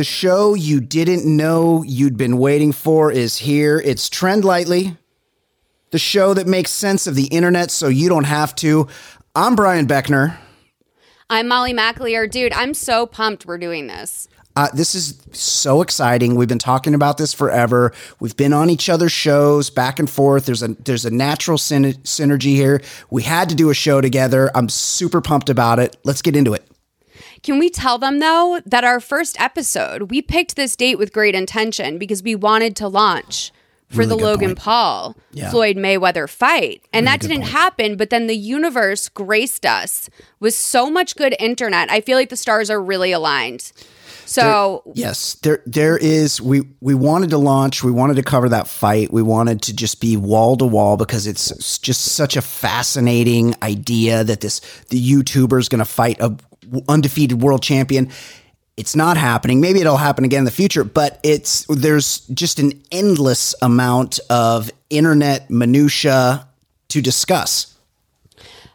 The show you didn't know you'd been waiting for is here. It's Trend Lightly, the show that makes sense of the internet so you don't have to. I'm Brian Beckner. I'm Molly McAleer. Dude, I'm so pumped we're doing this. Uh, this is so exciting. We've been talking about this forever. We've been on each other's shows back and forth. There's a there's a natural syn- synergy here. We had to do a show together. I'm super pumped about it. Let's get into it. Can we tell them though that our first episode, we picked this date with great intention because we wanted to launch for Really the Logan point. Paul Yeah. Floyd Mayweather fight. And that didn't point. happen, but then the universe graced us with so much good internet. I feel like the stars are really aligned. So Yes, there there is we we wanted to launch, we wanted to cover that fight. We wanted to just be wall to wall because it's just such a fascinating idea that this the YouTuber is going to fight a undefeated world champion. It's not happening. Maybe it'll happen again in the future, but it's there's just an endless amount of internet minutia to discuss.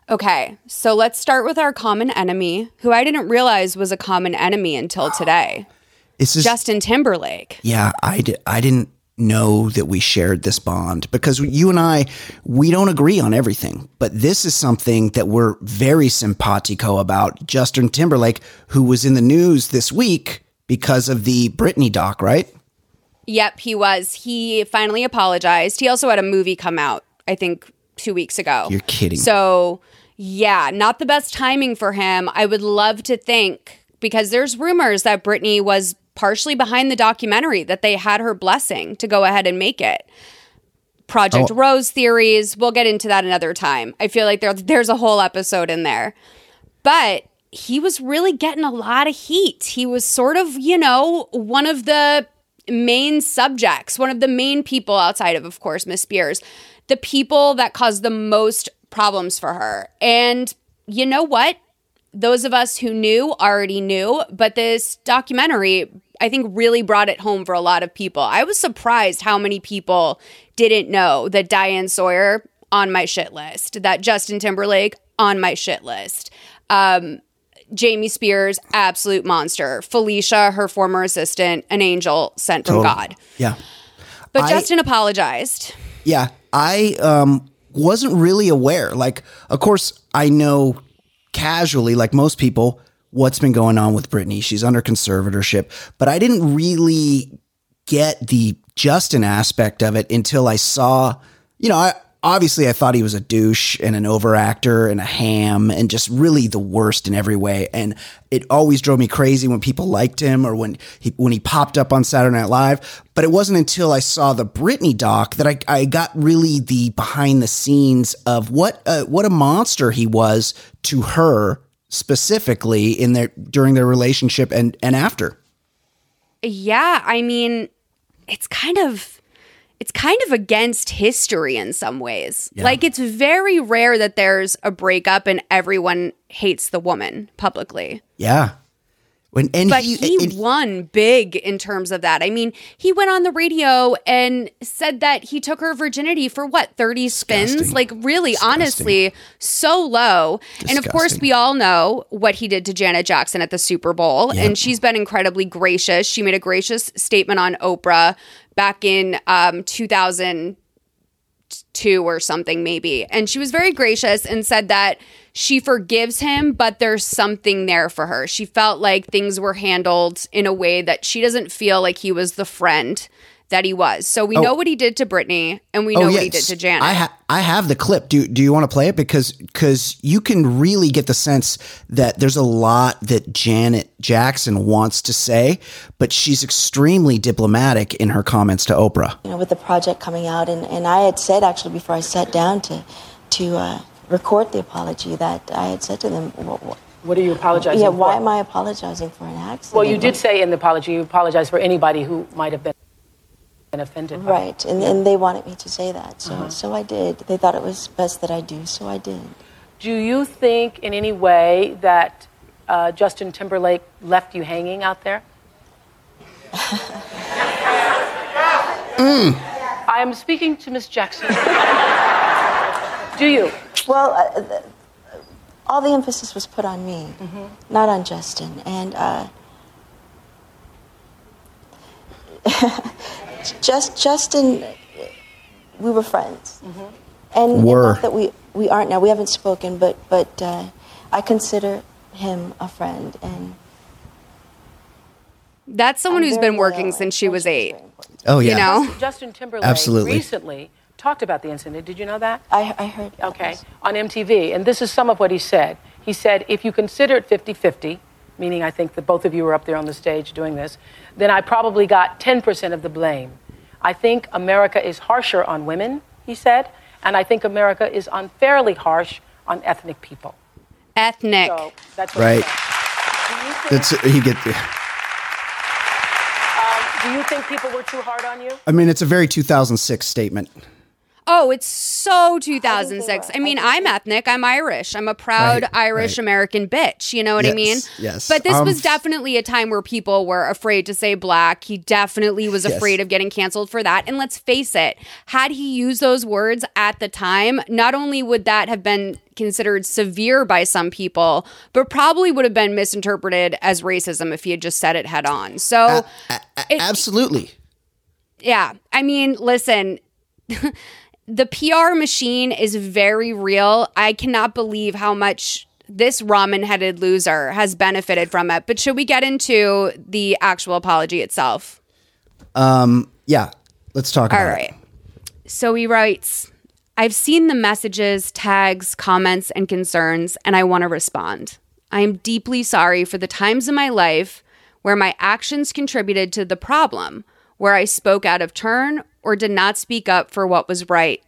Okay, so let's start with our common enemy, who I didn't realize was a common enemy until today This is Justin Timberlake. Yeah, I, di- I didn't know that we shared this bond because you and I, we don't agree on everything. But this is something that we're very simpatico about. Justin Timberlake, who was in the news this week because of the Britney doc, right? Yep, he was. He finally apologized. He also had a movie come out, I think, two weeks ago. You're kidding. So, yeah, not the best timing for him. I would love to think, because there's rumors that Britney was partially behind the documentary, that they had her blessing to go ahead and make it. Project Oh. Rose theories. We'll get into that another time. I feel like there, there's a whole episode in there. But he was really getting a lot of heat. He was sort of, you know, one of the main subjects, one of the main people outside of, of course, Miss Spears, the people that caused the most problems for her. And you know what? Those of us who knew already knew, but this documentary, I think, really brought it home for a lot of people. I was surprised how many people didn't know that Diane Sawyer on my shit list, that Justin Timberlake on my shit list. Um, Jamie Spears, absolute monster. Felicia, her former assistant, an angel sent from God. Yeah. But I- Justin apologized. Yeah, I um, wasn't really aware. Like, of course, I know casually, like most people, what's been going on with Britney. She's under conservatorship, but I didn't really get the Justin aspect of it until I saw, you know, I obviously I thought he was a douche and an overactor and a ham and just really the worst in every way. And it always drove me crazy when people liked him or when he when he popped up on Saturday Night Live. But it wasn't until I saw the Britney doc that I, I got really the behind the scenes of what what a monster he was to her specifically in their during their relationship and and after. Yeah, I mean, it's kind of it's kind of against history in some ways. Like it's very rare that there's a breakup and everyone hates the woman publicly. Yeah. When and But he, he and- won big in terms of that. I mean, he went on the radio and said that he took her virginity for what, 30 spins? Disgusting. Like, really, honestly, so low. And of course, we all know what he did to Janet Jackson at the Super Bowl. Yep. And she's been incredibly gracious. She made a gracious statement on Oprah back in um, 2002 or something, maybe. And she was very gracious and said that she forgives him, but there's something there for her. She felt like things were handled in a way that she doesn't feel like he was the friend that he was. So we know what he did to Britney and we know what he did Oh. to Janet. I ha- I have the clip. Do do you want to play it because because you can really get the sense that there's a lot that Janet Jackson wants to say, but she's extremely diplomatic in her comments to Oprah. you know, with the project coming out, and, and I had said actually before I sat down to to uh, record the apology that I had said to them, well, wh- What are you apologizing yeah, for? why am I apologizing for an accident? Well, you did say in the apology you apologize for anybody who might have been been offended. by right, and, and they wanted me to say that, so Uh-huh. so I did. They thought it was best that I do, so I did. Do you think in any way that uh, Justin Timberlake left you hanging out there? I am speaking to Miss Jackson. Do you? Well, uh, th- all the emphasis was put on me, not on Justin, and. Uh, just Justin, we were friends, and, and Were. not that we we aren't now. We haven't spoken, but but uh, I consider him a friend, and That's someone I'm who's very been working loyal, since she was friendship eight. Oh yeah. You know? Justin Timberlake Absolutely. recently talked about the incident. Did you know that? I, I heard. that, Okay, yes. on MTV. And this is some of what he said. He said, if you consider it 50 50, meaning I think that both of you were up there on the stage doing this, then I probably got 10% of the blame. I think America is harsher on women, he said, and I think America is unfairly harsh on ethnic people. Ethnic. So that's what Right. he said. You think, That's he get. Um, do you think people were too hard on you? I mean, it's a very 2006 statement. Oh, it's so 2006. I, mean, I'm ethnic. I'm Irish. I'm a proud Right, Irish right. American bitch. You know what I mean? yes. But this Um, was definitely a time where people were afraid to say black. He definitely was Yes. afraid of getting canceled for that. And let's face it, had he used those words at the time, not only would that have been considered severe by some people, but probably would have been misinterpreted as racism if he had just said it head on. So, A- absolutely. yeah. I mean, listen, the PR machine is very real. I cannot believe how much this ramen headed loser has benefited from it. But should we get into the actual apology itself? Um, Yeah. Let's talk about All it. right. So he writes I've seen the messages, tags, comments, and concerns, and I want to respond. I am deeply sorry for the times in my life where my actions contributed to the problem, where I spoke out of turn or did not speak up for what was right.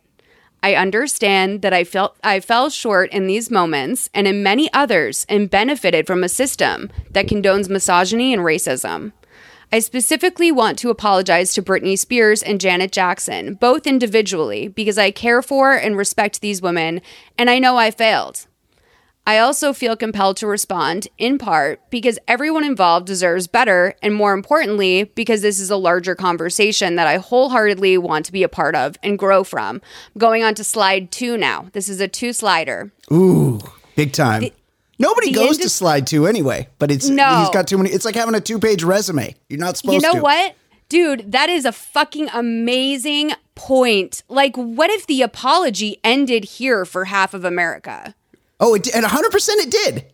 I understand that I felt I fell short in these moments and in many others and benefited from a system that condones misogyny and racism. I specifically want to apologize to Britney Spears and Janet Jackson, both individually, because I care for and respect these women, and I know I failed. I also feel compelled to respond, in part, because everyone involved deserves better, and more importantly, because this is a larger conversation that I wholeheartedly want to be a part of and grow from. I'm going on to slide two now. This is a two slider. Ooh, big time. Nobody the goes to slide two anyway, but it's No. he's got too many. It's like having a two page resume. You're not supposed to. You know to. what? Dude, that is a fucking amazing point. Like, what if the apology ended here for half of America? Oh, it, and 100 percent it did.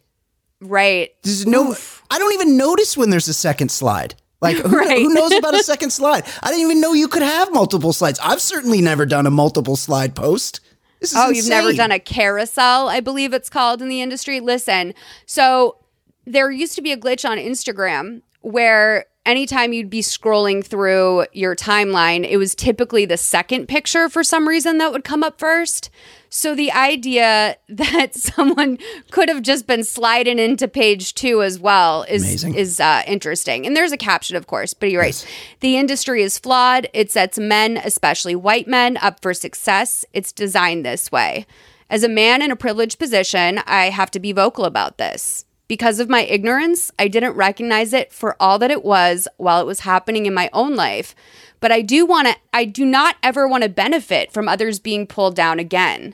Right. There's no. I don't even notice when there's a second slide. Like who, Right. who knows about a second slide? I didn't even know you could have multiple slides. I've certainly never done a multiple slide post. This is Oh, you've never done a carousel, I believe it's called in the industry. Listen, so there used to be a glitch on Instagram where anytime you'd be scrolling through your timeline, it was typically the second picture for some reason that would come up first. So the idea that someone could have just been sliding into page two as well is Amazing. is uh, interesting. And there's a caption, of course, but you're right. The industry is flawed. It sets men, especially white men, up for success. It's designed this way. As a man in a privileged position, I have to be vocal about this. Because of my ignorance, I didn't recognize it for all that it was while it was happening in my own life. But I do want to, I do not ever want to benefit from others being pulled down again.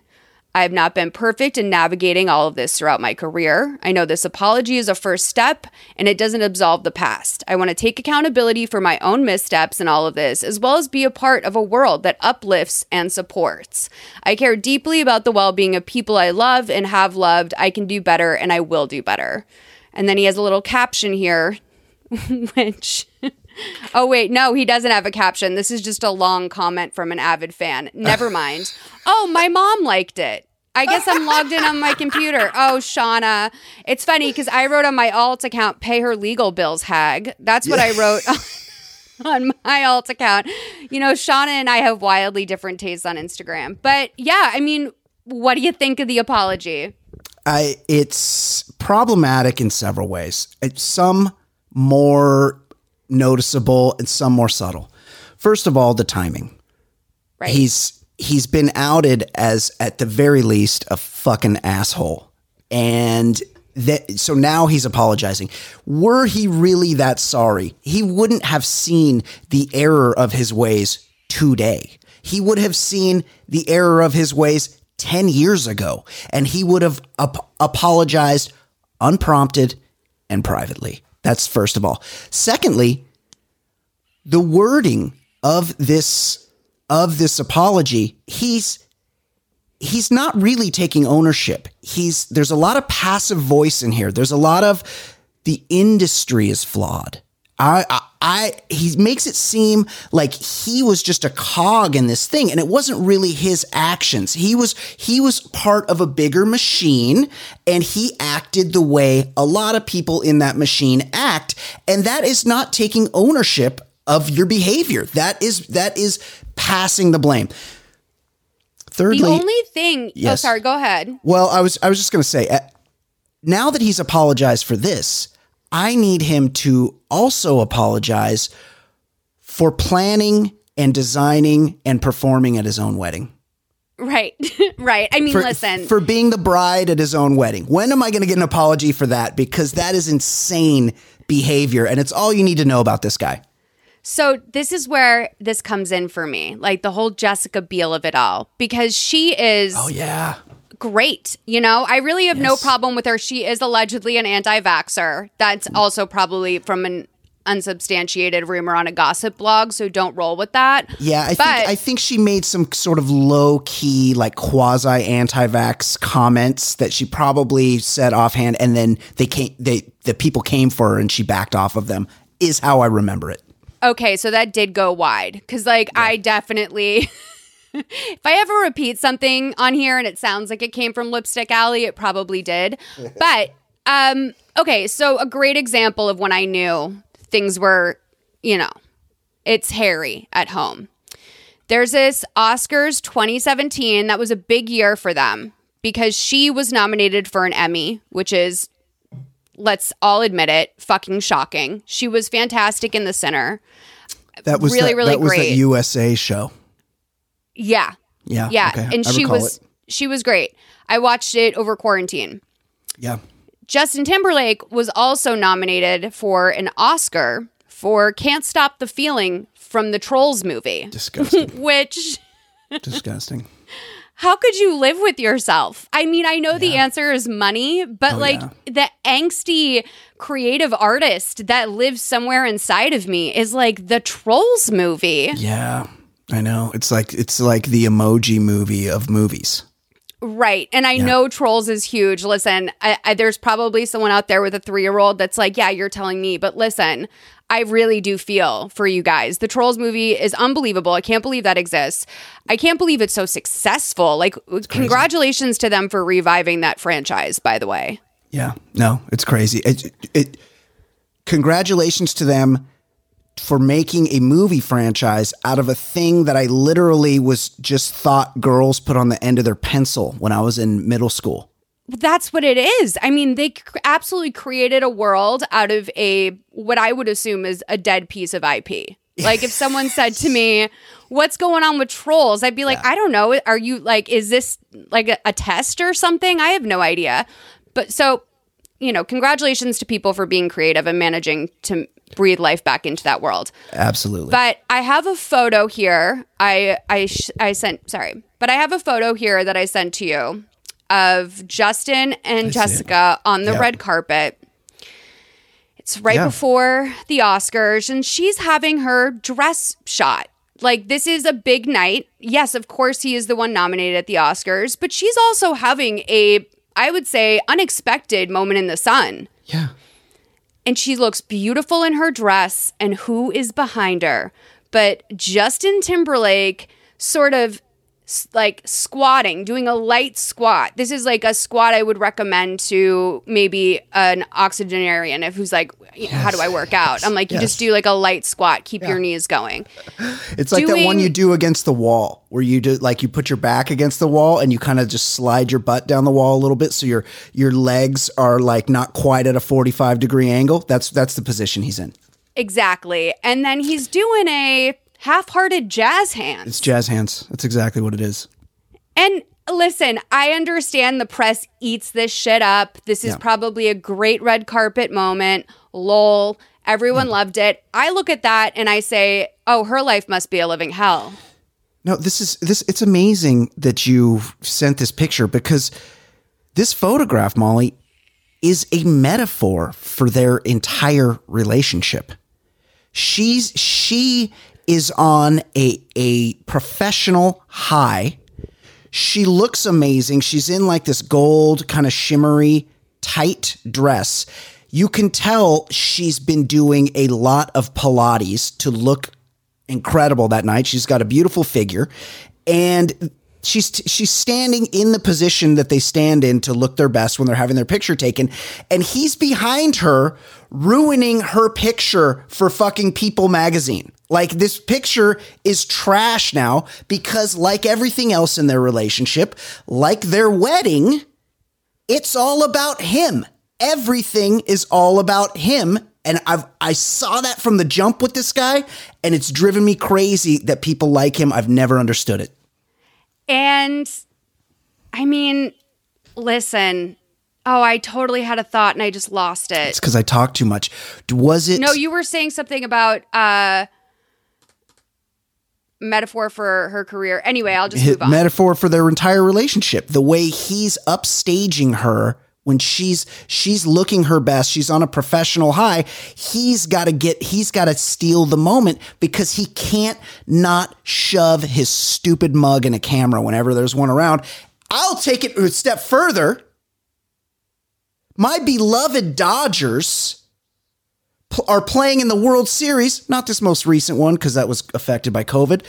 I have not been perfect in navigating all of this throughout my career. I know this apology is a first step and it doesn't absolve the past. I want to take accountability for my own missteps in all of this, as well as be a part of a world that uplifts and supports. I care deeply about the well being of people I love and have loved. I can do better and I will do better. And then he has a little caption here, which Oh wait, no, he doesn't have a caption. This is just a long comment from an avid fan. Never mind. Oh, my mom liked it. I guess I'm logged in on my computer. Oh, Shauna. It's funny because I wrote on my alt account, pay her legal bills, hag. That's what I wrote on my alt account. You know, Shauna and I have wildly different tastes on Instagram. But yeah, I mean, what do you think of the apology? I it's problematic in several ways. It's some more noticeable and some more subtle. First of all, the timing. Right. He's he's been outed as at the very least a fucking asshole. And that so now he's apologizing. Were he really that sorry, he wouldn't have seen the error of his ways today. He would have seen the error of his ways 10 years ago and he would have ap- apologized unprompted and privately. That's first of all. Secondly, the wording of this of this apology, he's he's not really taking ownership. He's there's a lot of passive voice in here. There's a lot of the industry is flawed. I, I, I he makes it seem like he was just a cog in this thing, and it wasn't really his actions. He was he was part of a bigger machine, and he acted the way a lot of people in that machine act, and that is not taking ownership of your behavior. That is that is passing the blame. Thirdly, The only thing. Oh, sorry. Go ahead. well, I was I was just going to say uh, now that he's apologized for this, I need him to also apologize for planning and designing and performing at his own wedding. Right. right. I mean, For, listen. for being the bride at his own wedding. When am I going to get an apology for that? Because that is insane behavior, and it's all you need to know about this guy. So this is where this comes in for me, like the whole Jessica Biel of it all, because she is Oh yeah, great. You know, I really have no problem with her. She is allegedly an anti-vaxxer. That's also probably from an unsubstantiated rumor on a gossip blog. So don't roll with that. Yeah, I But- think I think she made some sort of low key, like quasi anti vax comments that she probably said offhand, and then they came they the people came for her and she backed off of them. Is how I remember it. Okay, so that did go wide because, like, I definitely. if I ever repeat something on here and it sounds like it came from Lipstick Alley, it probably did. but um, okay, so a great example of when I knew things were, you know, it's hairy at home. There's this Oscars 2017 that was a big year for them because she was nominated for an Emmy, which is let's all admit it, fucking shocking. She was fantastic in The Sinner. That was Really, that, really that was great. that USA show. Yeah. Yeah, Yeah. okay, And I she was it. she was great. I watched it over quarantine. yeah. Justin Timberlake was also nominated for an Oscar for Can't Stop the Feeling from the Trolls movie, Disgusting. which Disgusting. How could you live with yourself? I mean, I know the answer is money, but Oh, like yeah. the angsty creative artist that lives somewhere inside of me is like the Trolls movie. Yeah, I know. It's like it's like the emoji movie of movies. Right. And I know Trolls is huge. Listen, I, I, there's probably someone out there with a three year old that's like, yeah, you're telling me. But listen, I really do feel for you guys. The Trolls movie is unbelievable. I can't believe that exists. I can't believe it's so successful. Like, congratulations to them for reviving that franchise, by the way. Yeah, no, it's crazy. It, it, congratulations to them for making a movie franchise out of a thing that I literally was just thought girls put on the end of their pencil when I was in middle school. That's what it is. I mean, they absolutely created a world out of a what I would assume is a dead piece of IP. Like if someone said to me, "What's going on with trolls?" I'd be like, "I don't know. Are you like is this like a, a test or something? I have no idea." But so, you know, congratulations to people for being creative and managing to breathe life back into that world. Absolutely. But I have a photo here. I I sh- I sent sorry, but I have a photo here that I sent to you of Justin and Jessica on the Yeah. red carpet. It's right Yeah. before the Oscars, and she's having her dress shot. Like this is a big night. Yes, of course he is the one nominated at the Oscars, but she's also having a I would say unexpected moment in the sun yeah. And she looks beautiful in her dress and who is behind her? But justin timberlake sort of like squatting doing a light squat. This is like a squat i would recommend to maybe an oxygenarian if who's like how do i work out? I'm like you just do like a light squat keep your knees going. It's like that one you do against the wall, where you do like you put your back against the wall and you kind of just slide your butt down the wall a little bit, so your your legs are like not quite at a forty five degree angle. That's that's the position he's in. exactly. And then he's doing a half-hearted jazz hands It's jazz hands. That's exactly what it is. And listen, I understand the press eats this shit up. This is Yeah. probably a great red carpet moment. Lol. Everyone loved it. I look at that and I say, oh, her life must be a living hell. No, this is this. It's amazing that you sent this picture because this photograph, Molly, is a metaphor for their entire relationship. She's she is on a a professional high. She looks amazing. She's in like this gold kind of shimmery tight dress. You can tell she's been doing a lot of Pilates to look incredible that night. She's got a beautiful figure and she's she's standing in the position that they stand in to look their best when they're having their picture taken and he's behind her ruining her picture for fucking People magazine. Like this picture is trash now because like everything else in their relationship, like their wedding, it's all about him. Everything is all about him. And I've I saw that from the jump with this guy, and it's driven me crazy that people like him. I've never understood it. And I mean, listen. Oh, I totally had a thought and I just lost it. It's because I talk too much. Was it? No, you were saying something about uh metaphor for her career. Anyway, I'll just move on. metaphor for their entire relationship. The way he's upstaging her when she's she's looking her best, she's on a professional high. He's got to get he's got to steal the moment because he can't not shove his stupid mug in a camera whenever there's one around. I'll take it a step further. My beloved Dodgers pl- are playing in the World Series, not this most recent one because that was affected by COVID,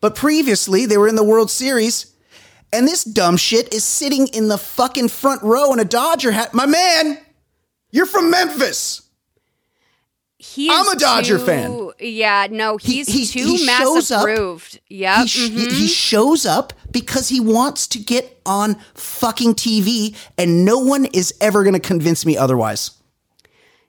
but previously they were in the World Series. And this dumb shit is sitting in the fucking front row in a Dodger hat. My man, you're from Memphis. He I'm a Dodger too- fan. Yeah, no, He- he's he- too he mass approved. Yep. He, sh- mhm. he shows up because he wants to get on fucking TV, and no one is ever going to convince me otherwise.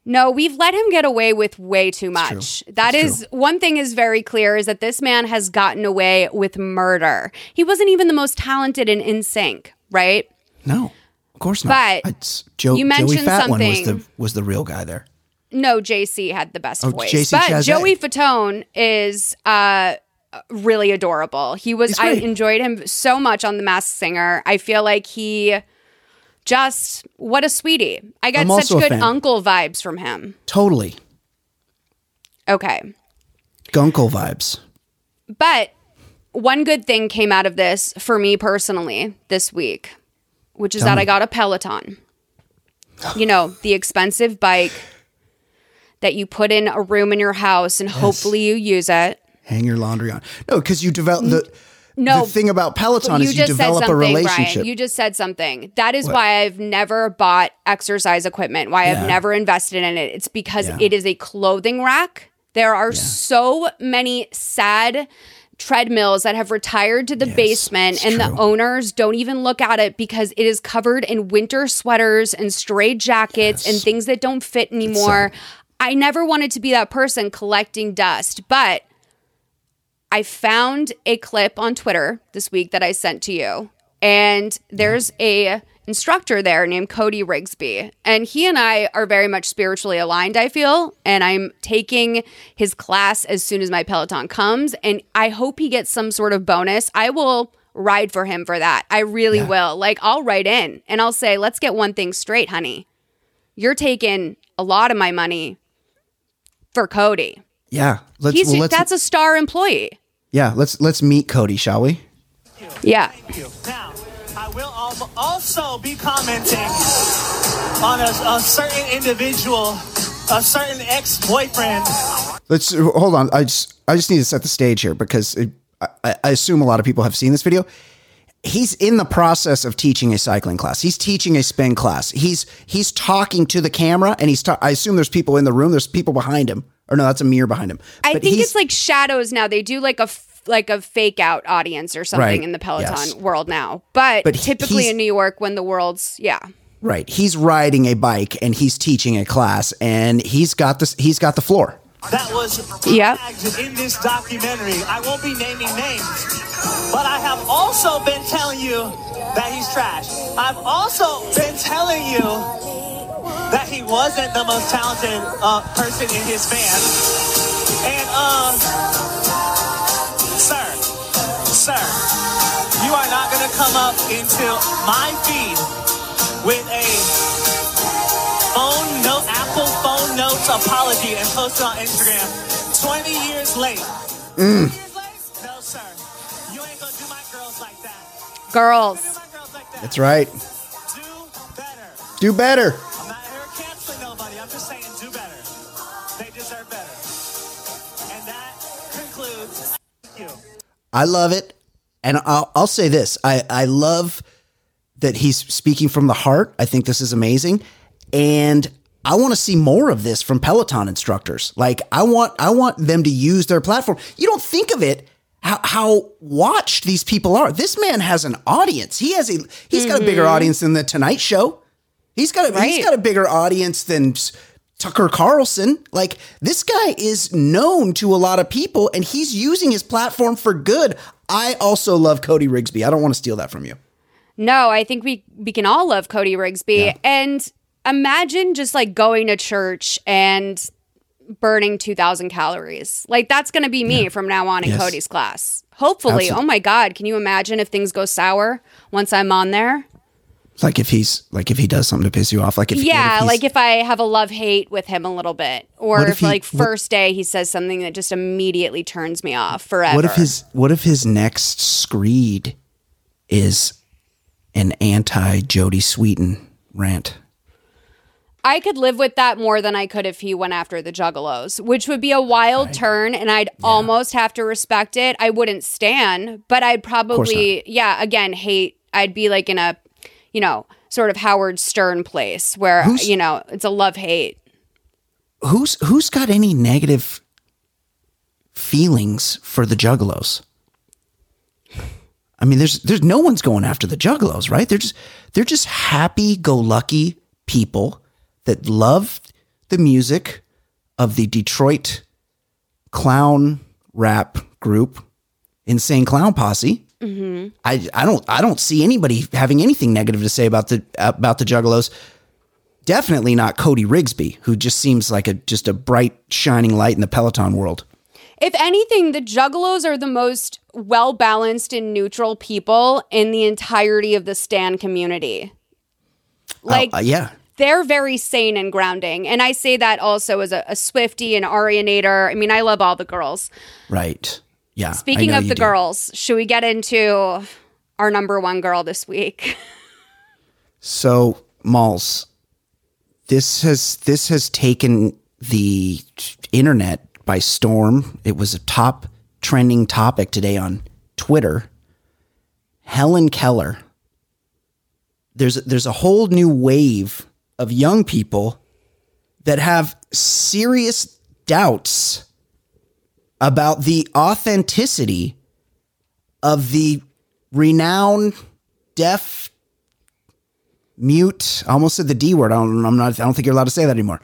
No, we've let him get away with way too much. That It's is one thing is very clear is that this man has gotten away with murder. He wasn't even the most talented NSYNC, right? No, of course not. But It's Joe, you Joey mentioned Fatone was the was the real guy there. No, JC had the best Oh, voice. JC but Chasez. Joey Fatone is uh really adorable. He was I enjoyed him so much on The Masked Singer. I feel like he just what a sweetie. I got I'm such good uncle vibes from him. Totally, Okay. Gunkle vibes. But one good thing came out of this for me personally this week, which is Tell that me. I got a Peloton. You know, the expensive bike that you put in a room in your house and hopefully you use it. Hang your laundry on. No, because you develop the. Mm. No, the thing about Peloton is you develop a relationship. Brian. You just said something. That is why I've never bought exercise equipment, why Yeah. I've never invested in it. It's because Yeah. it is a clothing rack. There are so many sad treadmills that have retired to the Yes, basement and the owners don't even look at it because it is covered in winter sweaters and stray jackets and things that don't fit anymore. I never wanted to be that person collecting dust, but I found a clip on Twitter this week that I sent to you. And there's a instructor there named Cody Rigsby. And he and I are very much spiritually aligned, I feel. And I'm taking his class as soon as my Peloton comes. And I hope he gets some sort of bonus. I will ride for him for that. I really will. Like, I'll write in and I'll say, let's get one thing straight, honey. You're taking a lot of my money for Cody. Yeah, let's. He's well, let's that's a star employee. yeah, let's let's meet Cody, shall we? Yeah. Thank you. Now, I will al- also be commenting on a, a certain individual a certain ex-boyfriend. Let's hold on. I just I just need to set the stage here because it, I, I assume a lot of people have seen this video. He's in the process of teaching a cycling class. He's teaching a spin class. He's he's talking to the camera, and he's. Ta- I assume there's people in the room. There's people behind him, or no, that's a mirror behind him. I But think it's like shadows now. They do like a f- like a fake out audience or something Right. in the Peloton Yes. world now. But, But typically in New York, when the world's yeah, right. He's riding a bike and he's teaching a class, and he's got this. He's got the floor. that was Yep. in this documentary. I won't be naming names, but I have also been telling you that he's trash. I've also been telling you that he wasn't the most talented uh, person in his band. And, uh, sir, sir, you are not going to come up into my feed with a phone note, Apple phone notes apology and post it on Instagram 20 years late. 20 years late? No, sir. You ain't gonna do my girls like that. girls. Do my girls like that. That's right. Do better. Do better. I love it. And I'll, I'll say this I, I love that he's speaking from the heart. I think this is amazing. And I want to see more of this from Peloton instructors. Like I want I want them to use their platform. You don't think of it how, how watched these people are. This man has an audience. He has a he's got a bigger mm-hmm. audience than the Tonight Show. He's got a, he's Right. got a bigger audience than Tucker Carlson. Like this guy is known to a lot of people and he's using his platform for good. I also love Cody Rigsby. I don't want to steal that from you. No, I think we we can all love Cody Rigsby and imagine just like going to church and burning 2000 calories. Like that's going to be me from now on in Yes. Cody's class. Hopefully. Absolutely. Oh my god, can you imagine if things go sour once I'm on there? Like if he's like if he does something to piss you off. Like if yeah, if like if I have a love hate with him a little bit or if, if he- like what- first day he says something that just immediately turns me off forever. what if his what if his next screed is an anti Jodie Sweetin rant? I could live with that more than I could if he went after the Juggalos, which would be a wild turn, and I'd almost have to respect it. I wouldn't stand, but I'd probably, yeah, again, hate. I'd be like in a, you know, sort of Howard Stern place where Who's- you know it's a love hate. Who's who's got any negative feelings for the Juggalos? I mean, there's there's no one's going after the Juggalos, right? They're just they're just happy go lucky people that love the music of the Detroit clown rap group, Insane Clown Posse. I I don't I don't see anybody having anything negative to say about the about the Juggalos. Definitely not Cody Rigsby, who just seems like a just a bright shining light in the Peloton world. If anything, the Juggalos are the most well balanced and neutral people in the entirety of the Stan community. Like, Uh, yeah, they're very sane and grounding. And I say that also as a, a Swifty and Arianator. I mean, I love all the girls. right. Yeah. Speaking of the do. girls, should we get into our number one girl this week? So, Malls, this has this has taken the internet by storm. It was a top trending topic today on Twitter. Helen Keller. There's there's a whole new wave of young people that have serious doubts about the authenticity of the renowned deaf mute. I almost said the D word. I don't, I'm not. I don't think you're allowed to say that anymore.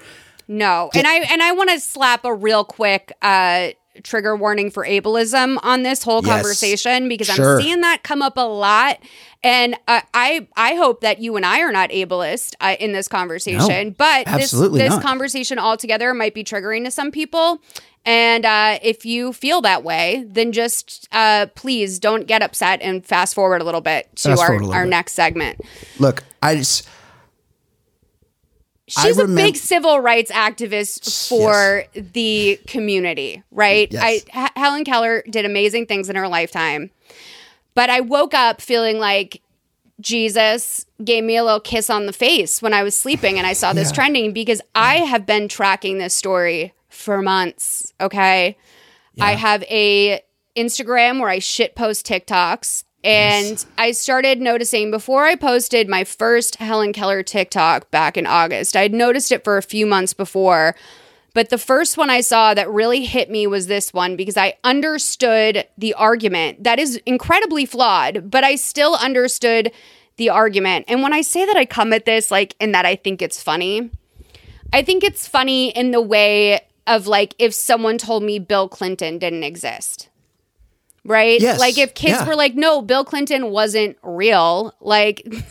No. And I and I want to slap a real quick uh trigger warning for ableism on this whole Yes. conversation because Sure. I'm seeing that come up a lot and uh, I I hope that you and I are not ableist uh, in this conversation No, but this this not. conversation altogether might be triggering to some people and uh, if you feel that way then just uh, please don't get upset and fast forward a little bit to Fast our, forward a little our bit. next segment Look, I just I she's a big civil rights activist for the community, right? Yes. I H- Helen Keller did amazing things in her lifetime. But I woke up feeling like Jesus gave me a little kiss on the face when I was sleeping and I saw this trending because I have been tracking this story for months. Okay. I have a Instagram where I shit post TikToks. And I started noticing before I posted my first Helen Keller TikTok back in August. I'd noticed it for a few months before. But the first one I saw that really hit me was this one because I understood the argument that is incredibly flawed, but I still understood the argument. And when I say that I come at this like in that I think it's funny, I think it's funny in the way of like if someone told me Bill Clinton didn't exist. Right? Yes. Like if kids Yeah. were like, no, Bill Clinton wasn't real. Like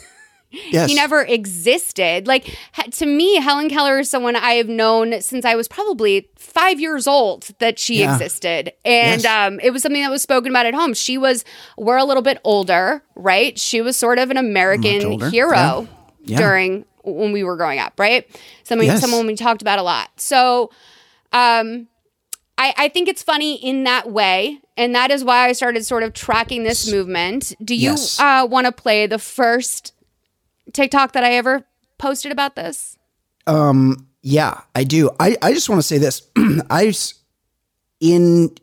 Yes. he never existed. Like to me, Helen Keller is someone I have known since I was probably five years old that she Yeah. existed, and Yes. um, it was something that was spoken about at home. She was we're a little bit older, right? She was sort of an American hero yeah. During when we were growing up, right? Something Yes. someone we talked about a lot. So, um, I, I think it's funny in that way. And that is why I started sort of tracking this movement. Do you Yes. uh, want to play the first TikTok that I ever posted about this? Um, yeah, I do. I, I just want to say this. I in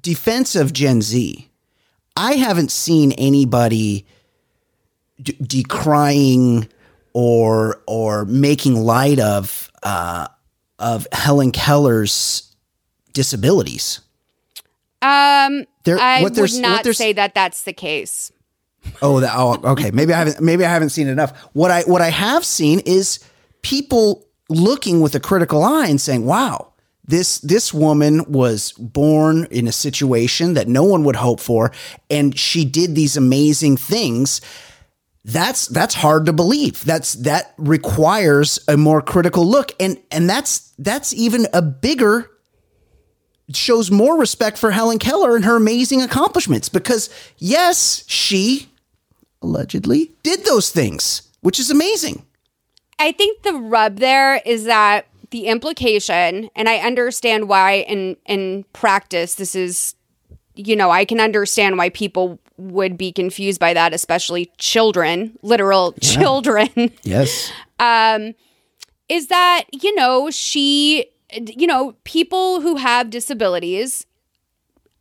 defense of Gen Z, I haven't seen anybody d- decrying or or making light of uh, of Helen Keller's disabilities. Um, There- I what would there's- what not say that that's the case. Oh, that, oh, okay. Maybe I haven't. Maybe I haven't seen enough. What I what I have seen is people looking with a critical eye and saying, "Wow, this this woman was born in a situation that no one would hope for, and she did these amazing things." That's that's hard to believe. That's that requires a more critical look, and and that's that's even a bigger shows more respect for Helen Keller and her amazing accomplishments because yes, she allegedly did those things, which is amazing. I think the rub there is that the implication, and I understand why in in practice this is, you know, I can understand why people would be confused by that, especially children, literal children. Yes. Um, is that you know she you know people who have disabilities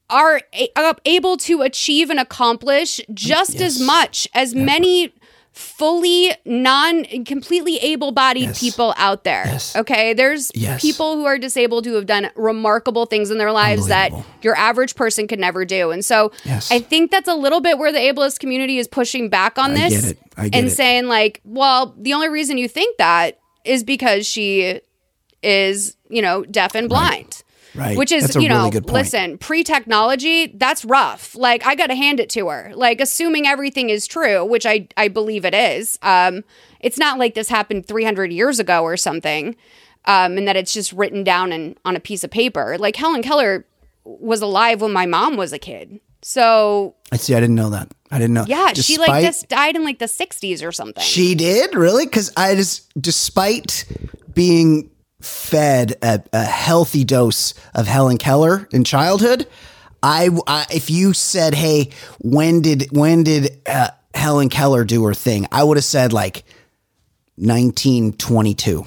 are a- are able to achieve and accomplish just as much as many fully non completely able-bodied Yes. people out there Yes. okay there's Yes. people who are disabled who have done remarkable things in their lives that your average person could never do and so i think that's a little bit where the ableist community is pushing back on I this get it. I get and it. saying like well the only reason you think that is because she is you know deaf and blind Right. Which is you know really listen pre-technology that's rough. Like i gotta hand it to her. Like assuming everything is true which i i believe it is um it's not like this happened 300 years ago or something um and that it's just written down in, on a piece of paper. Like helen keller was alive when my mom was a kid. So I see. I didn't know that. I didn't know. yeah she like just died in like the 60s or something. She did? Really? Because I just, despite being fed a, a healthy dose of Helen Keller in childhood, I, I if you said, "Hey, when did when did uh, Helen Keller do her thing?" I would have said like 1922.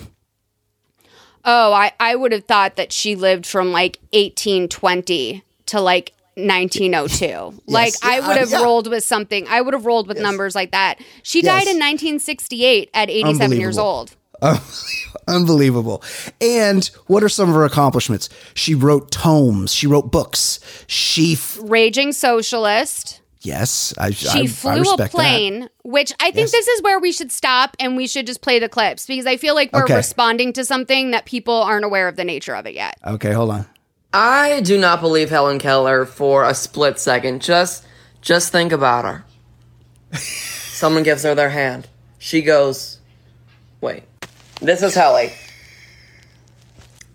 Oh, I, I would have thought that she lived from like 1820 to like 1902. Like I would have yeah. rolled with something. I would have rolled with numbers like that. She died in 1968 at 87 years old. Unbelievable. And what are some of her accomplishments? She wrote tomes. She wrote books. She, f- Raging socialist. yes, I, She I, I flew a respect that. plane, which I think Yes. this is where we should stop and we should just play the clips because I feel like we're Okay. responding to something that people aren't aware of the nature of it yet. Okay, hold on. I do not believe Helen Keller for a split second. Just just think about her. Someone gives her their hand. She goes, "Wait. This is Helly."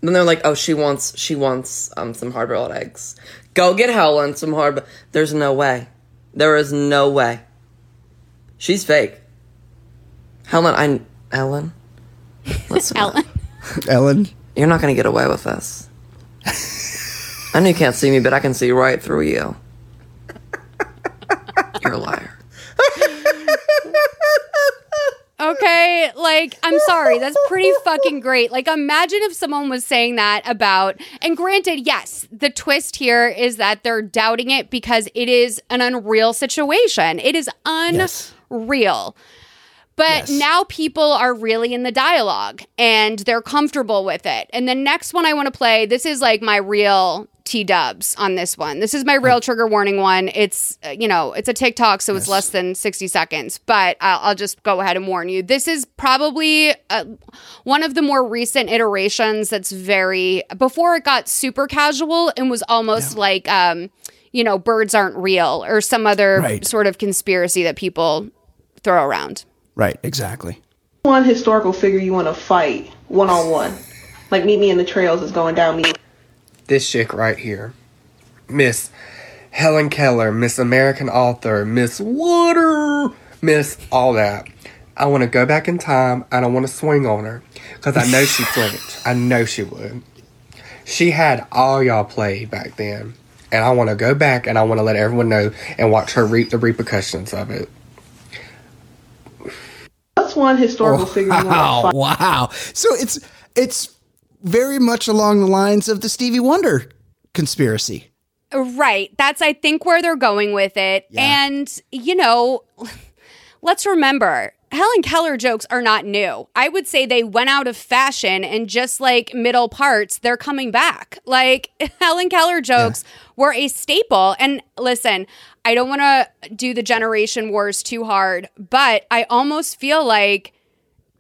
Then they're like, "Oh, she wants she wants um some hard-boiled eggs. Go get Helen some hard There's no way. There is no way. She's fake. Helen, I Ellen. Listen, Ellen. Ellen. you're not gonna get away with this. I know you can't see me, but I can see right through you. You're a liar. Okay, like I'm sorry, that's pretty fucking great. Like imagine if someone was saying that about and granted, yes, the twist here is that they're doubting it because it is an unreal situation. It is Yes. unreal. But Yes. now people are really in the dialogue and they're comfortable with it. And the next one I want to play, this is like my real T dubs on this one. This is my real trigger warning one. It's, uh, you know, it's a TikTok, so it's less than 60 seconds, but I'll, I'll just go ahead and warn you. This is probably uh, one of the more recent iterations that's very, before it got super casual and was almost like, um, you know, birds aren't real or some other Right. sort of conspiracy that people throw around. Right, exactly. one historical figure you want to fight one on one. Like Meet Me in the Trails is going down. Me. This chick right here, Miss Helen Keller, Miss American Author, Miss Water, Miss all that. I want to go back in time and I want to swing on her because I know she'd flinch. I know she would. She had all y'all play back then, and I want to go back and I want to let everyone know and watch her reap the repercussions of it. What's one historical figure you want to Wow, wow. So it's it's very much along the lines of the Stevie Wonder conspiracy. Right. That's, I think, where they're going with it. Yeah. And, you know, let's remember Helen Keller jokes are not new. I would say they went out of fashion and just like middle parts, they're coming back. Like Helen Keller jokes were a staple. And listen, I don't want to do the generation wars too hard, but I almost feel like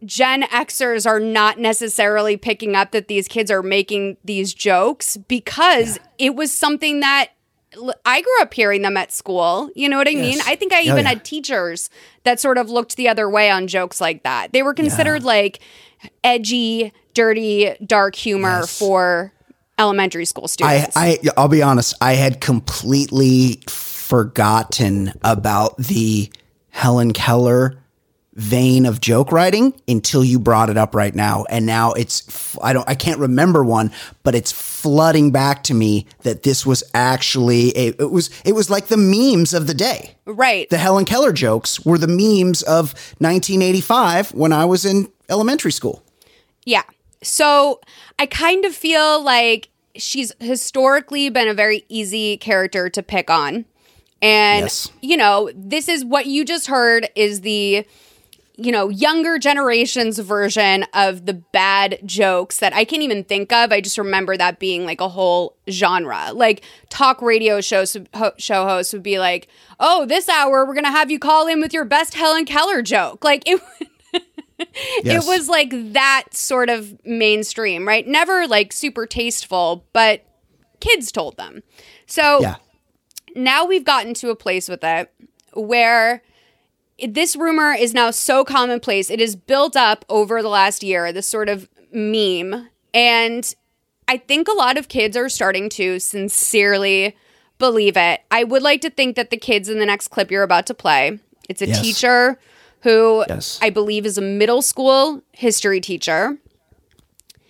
Gen Xers are not necessarily picking up that these kids are making these jokes because it was something that l- I grew up hearing them at school. You know what I mean? I think I Oh, even yeah. had teachers that sort of looked the other way on jokes like that. They were considered like edgy, dirty, dark humor Yes. for elementary school I, students. I I'll be honest, I had completely forgotten about the Helen Keller vein of joke writing until you brought it up right now and now it's I don't I can't remember one but it's flooding back to me that this was actually a, it was it was like the memes of the day right. the Helen Keller jokes were the memes of 1985 when I was in elementary school Yeah. So I kind of feel like she's historically been a very easy character to pick on. And, Yes. you know, this is what you just heard is the, you know, younger generation's version of the bad jokes that I can't even think of. I just remember that being like a whole genre. Like talk radio shows, ho- show hosts would be like, oh, this hour we're going to have you call in with your best Helen Keller joke. Like it Yes. it was like that sort of mainstream, right? Never like super tasteful, but kids told them. So yeah now we've gotten to a place with it where this rumor is now so commonplace. It is built up over the last year, this sort of meme. And I think a lot of kids are starting to sincerely believe it. I would like to think that the kids in the next clip you're about to play, it's a Yes. teacher who Yes. I believe is a middle school history teacher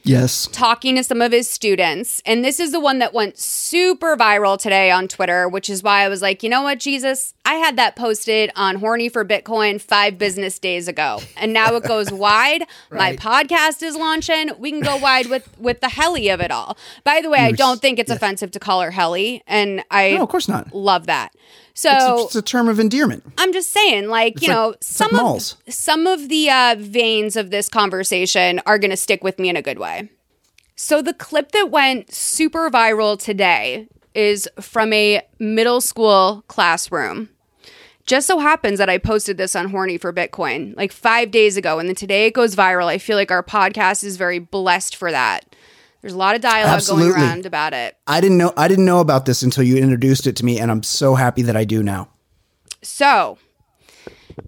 yes talking to some of his students. And this is the one that went super viral today on Twitter, which is why I was like, you know what, Jesus? I had that posted on Horny for Bitcoin five business days ago. And now it goes wide. My podcast is launching. We can go wide with with the heli of it all. By the way, I don't think it's offensive to call her heli. And I No, of course not. love that. it's, So a, it's a term of endearment I'm just saying, like, you like- know, it's like some malls. of some of the uh, veins of this conversation are going to stick with me in a good way. So the clip that went super viral today is from a middle school classroom. Just so happens that I posted this on Horny for Bitcoin like five days ago, and then today it goes viral. I feel like our podcast is very blessed for that. There's a lot of dialogue Absolutely. going around about it. I didn't know I didn't know about this until you introduced it to me, and I'm so happy that I do now. So,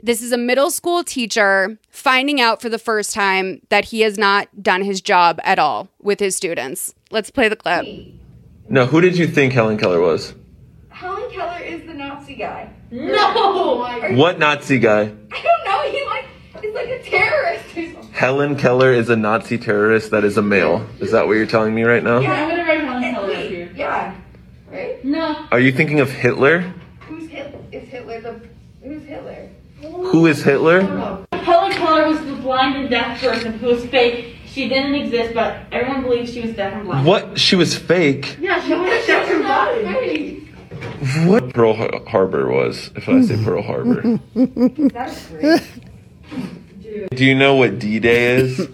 this is a middle school teacher finding out for the first time that he has not done his job at all with his students. Let's play the clip. No, who did you think Helen Keller was? Helen Keller is the Nazi guy. No! I What Nazi guy? I don't know. He like is like a terrorist or something. Helen Keller is a Nazi terrorist that is a male. Is that what you're telling me right now? Yeah, I'm gonna write Helen Keller up here. Yeah. Right? No. Are you thinking of Hitler? Who's Hitler? Is Hitler the? Who's Hitler? Who is Hitler? Helen Keller Keller was the blind and deaf person who was fake. She didn't exist, but everyone believes she was deaf and blind. What? She was fake. Yeah, she was deaf and blind. What Pearl Harbor was, if I say Pearl Harbor. That's great. Do you know what D Day is?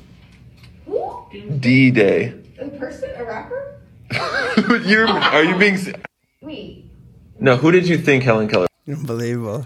Who? D Day. A person? A rapper? You're, are you being. se- Wait. No, who did you think Helen Keller? Unbelievable.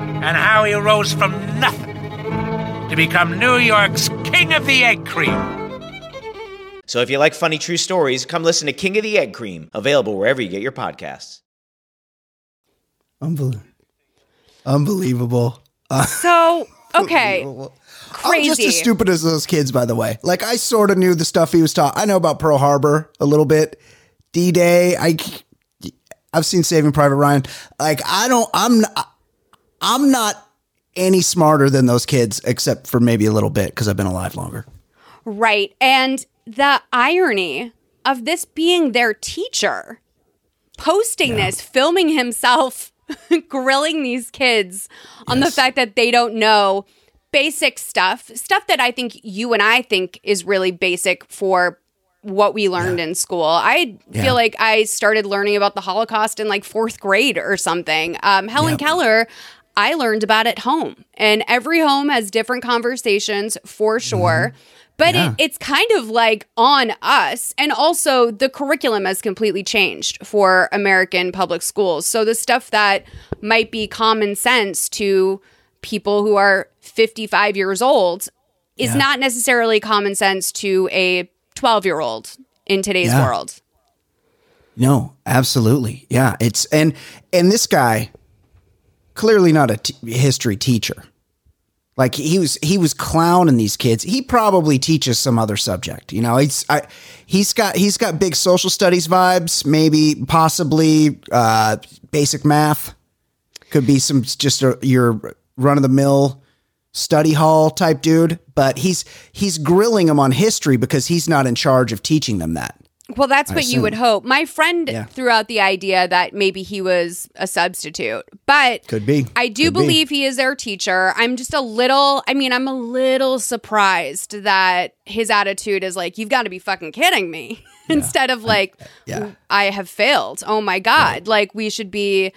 and how he rose from nothing to become New York's King of the Egg Cream. So if you like funny true stories, come listen to King of the Egg Cream, available wherever you get your podcasts. Unbelievable. Unbelievable. Uh, So, okay. Crazy. I'm just as stupid as those kids, by the way. Like I sort of knew the stuff he was taught. I know about Pearl Harbor a little bit. D Day. I I've seen Saving Private Ryan. Like I don't. I'm. I'm not any smarter than those kids, except for maybe a little bit because I've been alive longer. Right. And the irony of this being their teacher, posting this, filming himself, grilling these kids on the fact that they don't know basic stuff, stuff that I think you and I think is really basic for what we learned in school. I Yeah. feel like I started learning about the Holocaust in like fourth grade or something. Um, Helen Keller, I learned about at home, and every home has different conversations for mm-hmm. sure. But Yeah. it, it's kind of like on us. And also, the curriculum has completely changed for American public schools. So, the stuff that might be common sense to people who are 55 years old is Yeah. not necessarily common sense to a 12 year old in today's Yeah. world. No, absolutely. Yeah, it's and and this guy clearly not a t- history teacher. Like he was he was clowning these kids. He probably teaches some other subject. You know, he's I, he's got he's got big social studies vibes, maybe possibly uh basic math. Could be some just a, your run of the mill study hall type dude, but he's he's grilling them on history because he's not in charge of teaching them that. Well, that's I what you would hope. My friend Yeah. threw out the idea that maybe he was a substitute, but Could be. I do Could be. believe he is their teacher. I'm just a little, I mean, I'm a little surprised that his attitude is like, you've got to be fucking kidding me, instead of like, yeah. I have failed. Oh my God. Like, we should be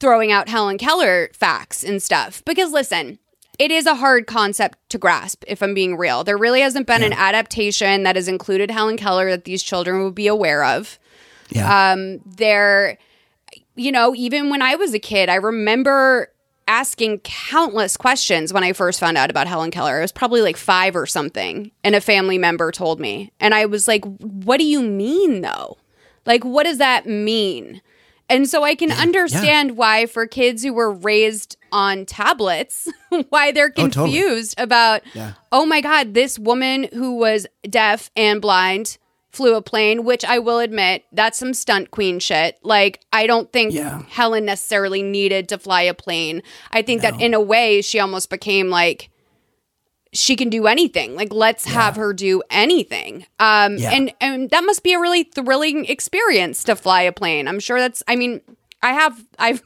throwing out Helen Keller facts and stuff. Because listen, it is a hard concept to grasp, if I'm being real. There really hasn't been an adaptation that has included Helen Keller that these children would be aware of. Yeah. Um, there, you know, even when I was a kid, I remember asking countless questions when I first found out about Helen Keller. I was probably like five or something, and a family member told me. And I was like, what do you mean, though? Like, what does that mean? And so I can understand why for kids who were raised on tablets, why they're Oh, totally. confused about, Yeah. oh my God, this woman who was deaf and blind flew a plane, which I will admit, that's some stunt queen shit. Like, I don't think Helen necessarily needed to fly a plane. I think that in a way, she almost became like, she can do anything. Like, let's have her do anything. Um, Yeah. and and that must be a really thrilling experience to fly a plane. I'm sure that's. I mean, I have. I've.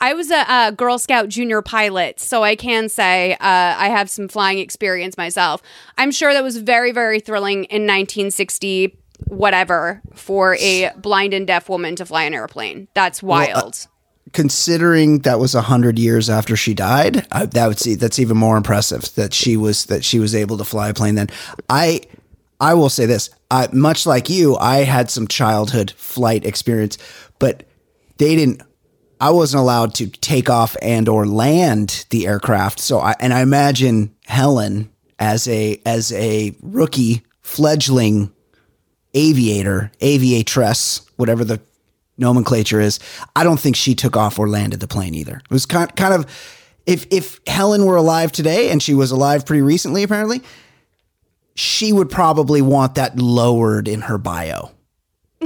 I was a, a Girl Scout junior pilot, so I can say uh, I have some flying experience myself. I'm sure that was very very thrilling in 1960 whatever for a blind and deaf woman to fly an airplane. That's Well, uh, wild. Considering that was a hundred years after she died, I, that would see that's even more impressive that she was that she was able to fly a plane. Then I, I will say this: I, much like you, I had some childhood flight experience, but they didn't. I wasn't allowed to take off and or land the aircraft. So I and I imagine Helen as a as a rookie fledgling aviator, aviatress, whatever the nomenclature is. I don't think she took off or landed the plane either. It was kind kind of if if Helen were alive today and she was alive pretty recently apparently, she would probably want that lowered in her bio.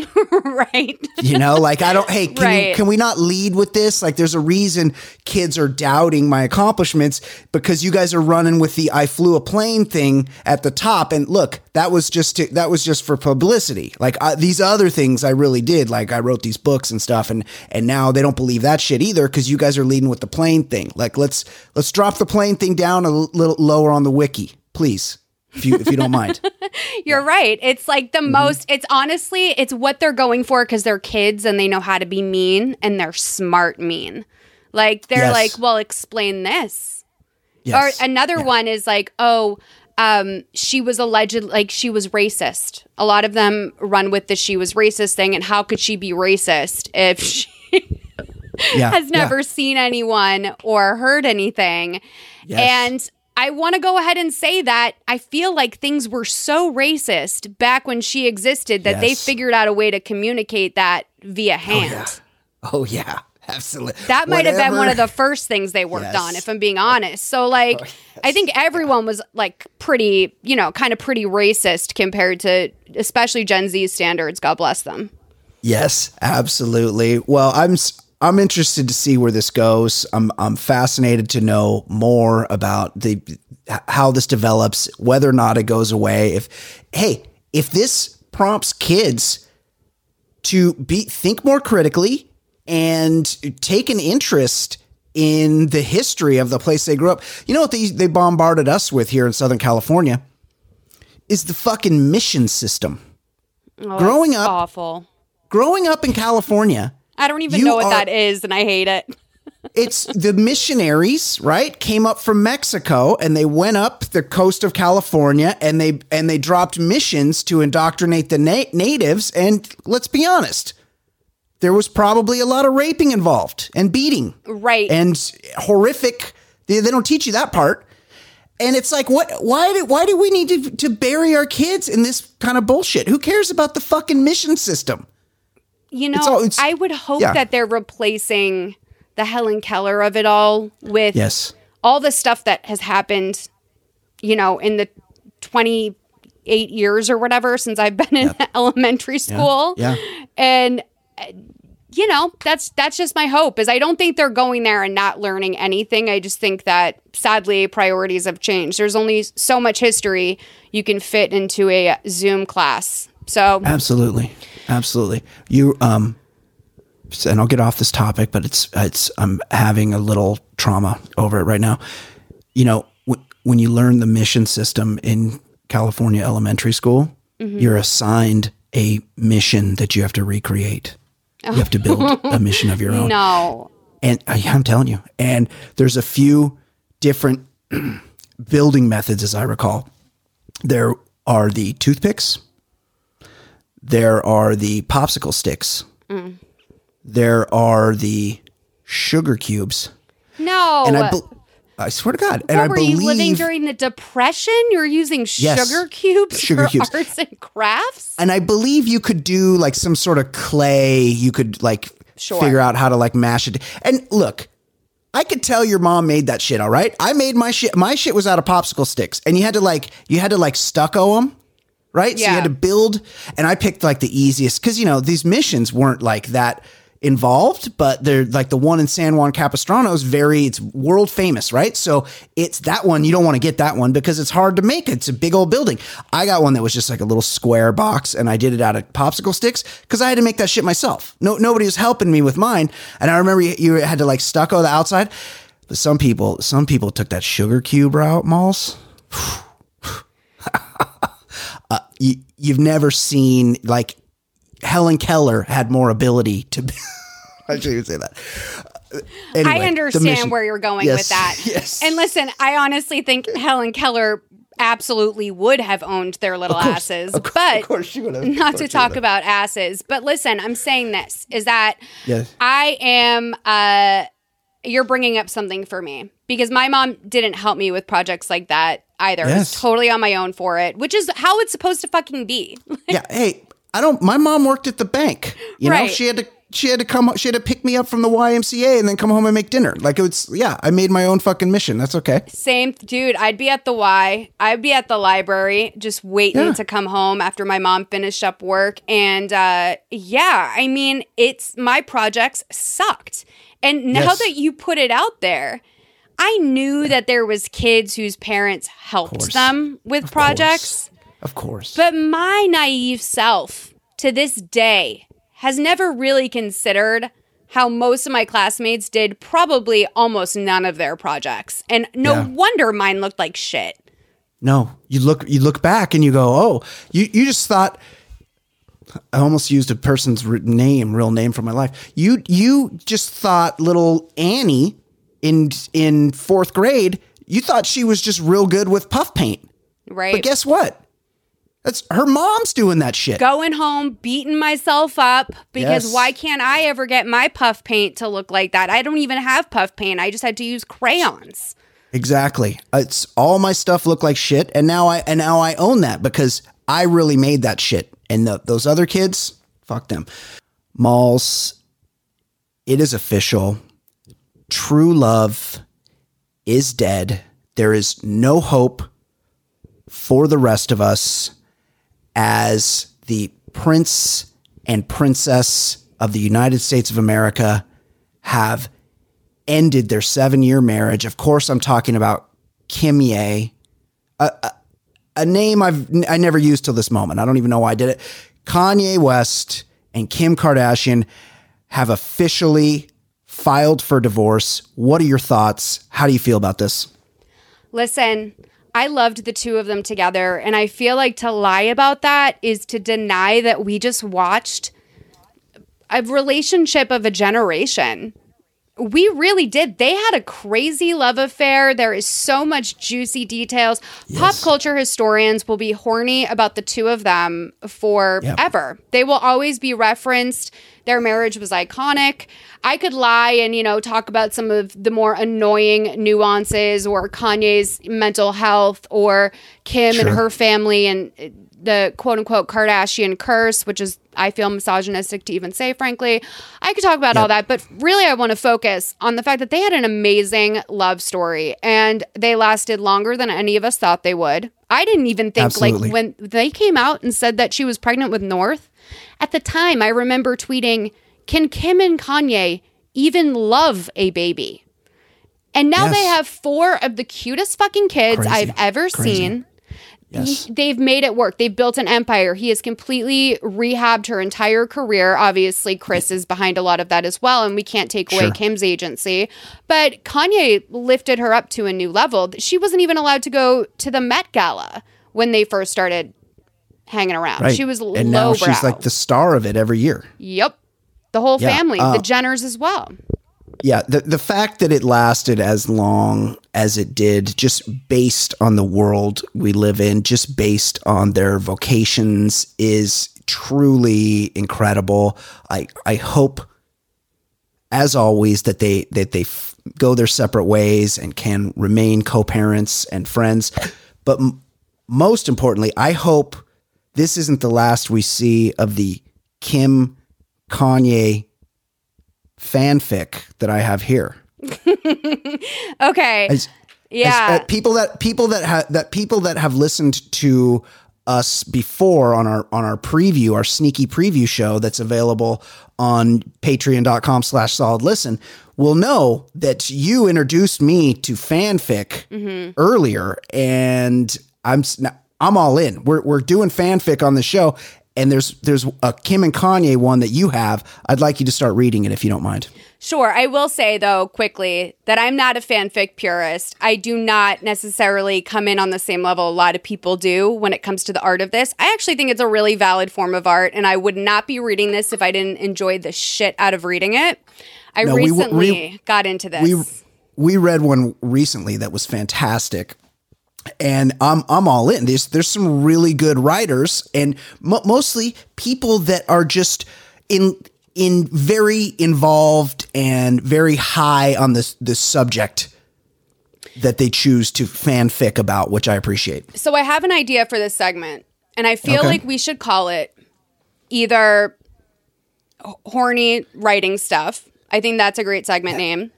right. You know, like I don't. Hey, can, Right. we, can we not lead with this? Like, there's a reason kids are doubting my accomplishments because you guys are running with the "I flew a plane" thing at the top. And look, that was just to, that was just for publicity. Like uh, these other things, I really did. Like I wrote these books and stuff, and and now they don't believe that shit either because you guys are leading with the plane thing. Like let's let's drop the plane thing down a little lower on the wiki, please, if you if you don't mind. You're right. It's like Mm-hmm. the most, it's honestly, it's what they're going for because they're kids and they know how to be mean and they're smart mean. Like, they're Yes. like, well, explain this. Yes. Or another one is like, oh, um, she was alleged, like, she was racist. A lot of them run with the she was racist thing. And how could she be racist if she Yeah, has yeah. never seen anyone or heard anything? Yes. I want to go ahead and say that I feel like things were so racist back when she existed that they figured out a way to communicate that via oh, hand. Oh yeah, absolutely. That might have been one of the first things they worked Yes. Oh, on, if I'm being honest. So, like, oh, I think everyone was like pretty, you know, kind of pretty racist compared to especially Gen Z standards. God bless them. Yes, absolutely. Well, I'm I'm interested to see where this goes. I'm I'm fascinated to know more about the how this develops, whether or not it goes away. If hey, if this prompts kids to be think more critically and take an interest in the history of the place they grew up. You know what they they bombarded us with here in Southern California is the fucking mission system. Oh, Growing up- awful. Growing up in California, I don't even You know what are- that is, and I hate it. it's the missionaries, right? Came up from Mexico and they went up the coast of California and they and they dropped missions to indoctrinate the na- natives. And let's be honest, there was probably a lot of raping involved and beating, Right. and horrific. They, they don't teach you that part. And it's like, what? Why do why do we need to to bury our kids in this kind of bullshit? Who cares about the fucking mission system? You know, It's all- it's- I would hope yeah. that they're replacing the Helen Keller of it all with Yes. all the stuff that has happened, you know, in the 28 years or whatever since I've been in elementary school. Yeah. And uh, you know, that's that's just my hope is I don't think they're going there and not learning anything. I just think that sadly priorities have changed. There's only so much history you can fit into a Zoom class. So Absolutely, absolutely. You um, and I'll get off this topic, but it's it's I'm having a little trauma over it right now. You know, w- when you learn the mission system in California elementary school, Mhm. you're assigned a mission that you have to recreate. You have to build a mission of your own. No. And I, I'm telling you, and there's a few different building methods, as I recall. There are the toothpicks. There are the popsicle sticks. Mm. There are the sugar cubes. No. And I, bel I swear to God, and what I were believe you living during the depression? You were using Yes. sugar cubes Sugar for cubes. arts and crafts? and I believe you could do like some sort of clay. You could like Sure. figure out how to like mash it. And look, I could tell your mom made that shit. All right, I made my shit. My shit was out of popsicle sticks, and you had to like you had to like stucco them. Right, so you had to build, and I picked like the easiest because you know these missions weren't like that involved, but they're like the one in San Juan Capistrano is very it's world famous, right? So it's that one you don't want to get that one because it's hard to make. It's a big old building. I got one that was just like a little square box, and I did it out of popsicle sticks because I had to make that shit myself. No, nobody was helping me with mine, and I remember you, you had to like stucco the outside. But some people, some people took that sugar cube route, malls. you, you've never seen like Helen Keller had more ability to. I shouldn't even say that. Uh, anyway, I understand where you're going Yes, with that. Yes. And listen, I honestly think Helen Keller absolutely would have owned their little course, asses. of course, but of course she would have. Not to talk about asses. But listen, I'm saying this is that Yes. I am uh you're bringing up something for me because my mom didn't help me with projects like that either. I was Yes. totally on my own for it, which is how it's supposed to fucking be. yeah. Hey, I don't. My mom worked at the bank. You know, Right. she had to. She had to come. She had to pick me up from the YMCA and then come home and make dinner. Like it was. Yeah, I made my own fucking mission. That's okay. Same, dude. I'd be at the Y. I'd be at the library, just waiting Yeah. to come home after my mom finished up work. And uh, yeah, I mean, it's my projects sucked. And now Yes. that you put it out there, I knew that there was kids whose parents helped them with projects. Of course. But my naive self to this day has never really considered how most of my classmates did probably almost none of their projects. And no Yeah. wonder mine looked like shit. No, you look. You look back and you go, oh, you you just thought. I almost used a person's name, real name from my life. You you just thought little Annie in in fourth grade. You thought she was just real good with puff paint. Right. But guess what? That's her mom's doing that shit. Going home, beating myself up because Yes. why can't I ever get my puff paint to look like that? I don't even have puff paint. I just had to use crayons. Exactly. It's all my stuff looked like shit, and now I and now I own that because I really made that shit. And the, those other kids, fuck them. Malls. It is official. True love is dead. There is no hope for the rest of us as the prince and princess of the United States of America have ended their seven year marriage. Of course, I'm talking about Kim Ye, a, a, a name I've I never used till this moment. I don't even know why I did it. Kanye West and Kim Kardashian have officially filed for divorce. What are your thoughts? How do you feel about this? Listen, I loved the two of them together, and I feel like to lie about that is to deny that we just watched a relationship of a generation. We really did. They had a crazy love affair. There is so much juicy details. Pop culture historians will be horny about the two of them forever. They will always be referenced. Their marriage was iconic. I could lie and, you know, talk about some of the more annoying nuances or Kanye's mental health or Kim Sure. and her family and the quote unquote Kardashian curse, which is, I feel misogynistic to even say, frankly. I could talk about all that, but really, I want to focus on the fact that they had an amazing love story and they lasted longer than any of us thought they would. I didn't even think, Absolutely. like, when they came out and said that she was pregnant with North, at the time, I remember tweeting, Can Kim and Kanye even love a baby? And now they have four of the cutest fucking kids Crazy. I've ever Crazy. seen. Yes. He- they've made it work. They've built an empire. He has completely rehabbed her entire career. Obviously, Kris is behind a lot of that as well, and we can't take away Sure. Kim's agency. But Kanye lifted her up to a new level. She wasn't even allowed to go to the Met Gala when they first started hanging around. Right. She was and now lowbrow. she's like the star of it every year. Yep. The whole Yeah, family, uh, the Jenners as well. Yeah, the the fact that it lasted as long as it did, just based on the world we live in, just based on their vocations, is truly incredible. I I hope, as always, that they that they f- go their separate ways and can remain co-parents and friends. But m- most importantly, I hope this isn't the last we see of the Kim Kanye fanfic that I have here. okay. As- yeah. as- uh, people that people that have that people that have listened to us before on our on our preview, our sneaky preview show that's available on patreon.com slash solid listen will know that you introduced me to fanfic Mhm. earlier and I'm I'm all in. We're we're doing fanfic on the show and there's there's a Kim and Kanye one that you have. I'd like you to start reading it if you don't mind. Sure. I will say, though, quickly, that I'm not a fanfic purist. I do not necessarily come in on the same level a lot of people do when it comes to the art of this. I actually think it's a really valid form of art, and I would not be reading this if I didn't enjoy the shit out of reading it. I No, we- recently we- got into this. We we read one recently that was fantastic. And I'm I'm all in. There's there's some really good writers and mo- mostly people that are just in in very involved and very high on this this subject that they choose to fanfic about, which I appreciate. so I have an idea for this segment, and I feel Okay. like we should call it either horny writing stuff. I think that's a great segment name.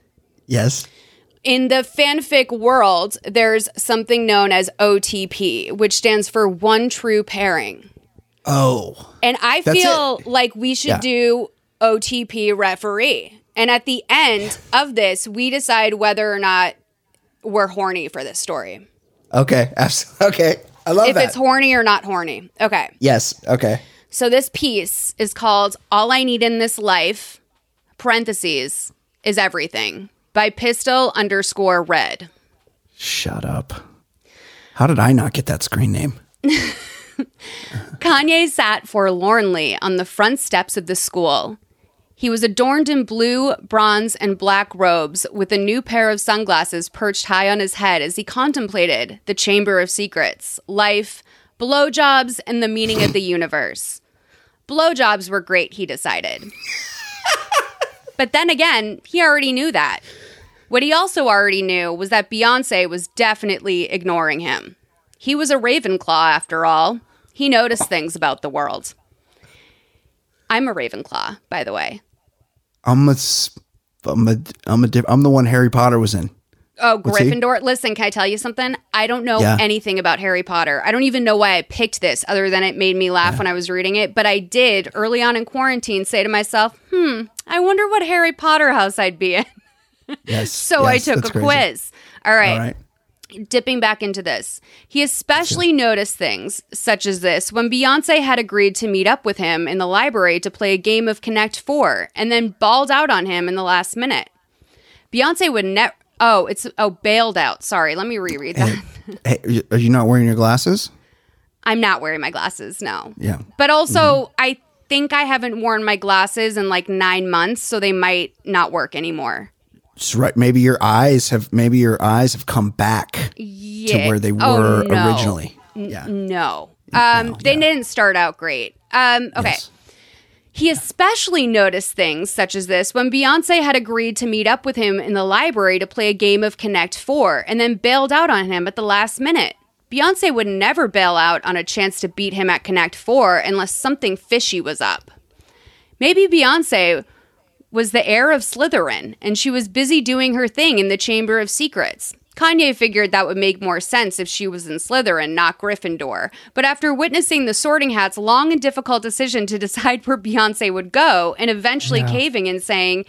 Yes. In the fanfic world, there's something known as OTP, which stands for one true pairing. Oh. And I That's feel like we should Yeah. do OTP referee. And at the end of this, we decide whether or not we're horny for this story. Okay. abs- Okay. I love it. if that. it's horny or not horny. Okay. yes. Okay. So this piece is called All I Need in This Life, parentheses, is everything by pistol underscore red. Shut up. How did I not get that screen name? Kanye sat forlornly on the front steps of the school. He was adorned in blue, bronze, and black robes with a new pair of sunglasses perched high on his head as he contemplated the Chamber of Secrets, life, blowjobs, and the meaning of the universe. Blowjobs were great, he decided. but then again, he already knew that. What he also already knew was that Beyonce was definitely ignoring him. He was a Ravenclaw, after all. He noticed things about the world. I'm a Ravenclaw, by the way. I'm a, I'm a, I'm a I'm the one Harry Potter was in. Oh, What's he? Gryffindor. Listen, can I tell you something? I don't know Yeah. anything about Harry Potter. I don't even know why I picked this, other than it made me laugh when I was reading it. But I did early on in quarantine say to myself, hmm, I wonder what Harry Potter house I'd be in. Yes. so I took a crazy. quiz. All right. All right. Dipping back into this, he especially noticed things such as this when Beyonce had agreed to meet up with him in the library to play a game of Connect Four and then balled out on him in the last minute. Beyonce would never. Oh, it's oh bailed out. Sorry, let me reread that. Hey, are you- are you not wearing your glasses? I'm not wearing my glasses. No. Yeah. But also, mm-hmm. I think I haven't worn my glasses in like nine months, so they might not work anymore. Right. Maybe your eyes have, maybe your eyes have come back Yeah. to where they Oh, were no. originally. N- No. Um, they didn't start out great. Um, okay. He especially noticed things such as this when Beyonce had agreed to meet up with him in the library to play a game of Connect Four and then bailed out on him at the last minute. Beyonce would never bail out on a chance to beat him at Connect Four unless something fishy was up. Maybe Beyonce was the heir of Slytherin, and she was busy doing her thing in the Chamber of Secrets. Kanye figured that would make more sense if she was in Slytherin, not Gryffindor. But after witnessing the Sorting Hat's long and difficult decision to decide where Beyonce would go, and eventually Yeah. caving and saying,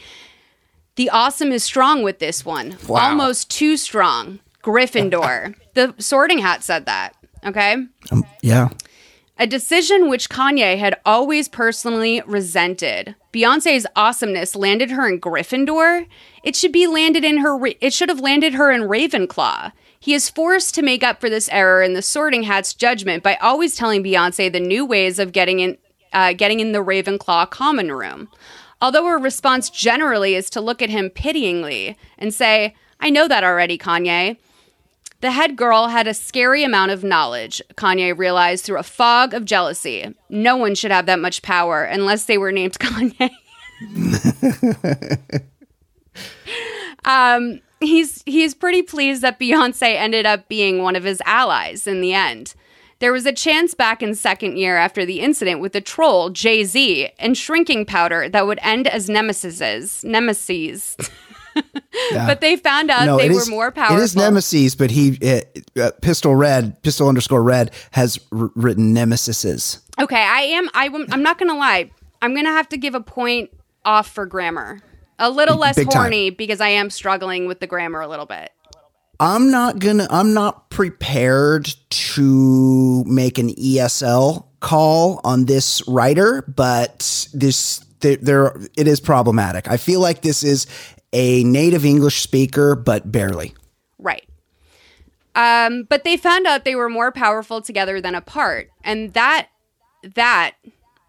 The awesome is strong with this one. Wow. Almost too strong. Gryffindor. the Sorting Hat said that. Okay? Um, yeah. A decision which Kanye had always personally resented. Beyonce's awesomeness landed her in Gryffindor. It should be landed in her. It should have landed her in Ravenclaw. He is forced to make up for this error in the Sorting Hat's judgment by always telling Beyonce the new ways of getting in, uh, getting in the Ravenclaw common room. Although her response generally is to look at him pityingly and say, "I know that already, Kanye." The head girl had a scary amount of knowledge, Kanye realized through a fog of jealousy. No one should have that much power unless they were named Kanye. um, he's he's pretty pleased that Beyonce ended up being one of his allies in the end. There was a chance back in second year after the incident with the troll Jay Z and shrinking powder that would end as nemesises. Nemesis. Yeah. But they found out No, they it were is- more powerful. It is Nemesis, but he uh, uh, pistol red, pistol underscore red has r- written Nemesises. Okay, I am. I, I'm not gonna lie. I'm gonna have to give a point off for grammar. A little less Big time. horny because I am struggling with the grammar a little bit. I'm not gonna. I'm not prepared to make an ESL call on this writer, but this there, there it is problematic. I feel like this is a native English speaker, but barely. Right. Um, but they found out they were more powerful together than apart, and that that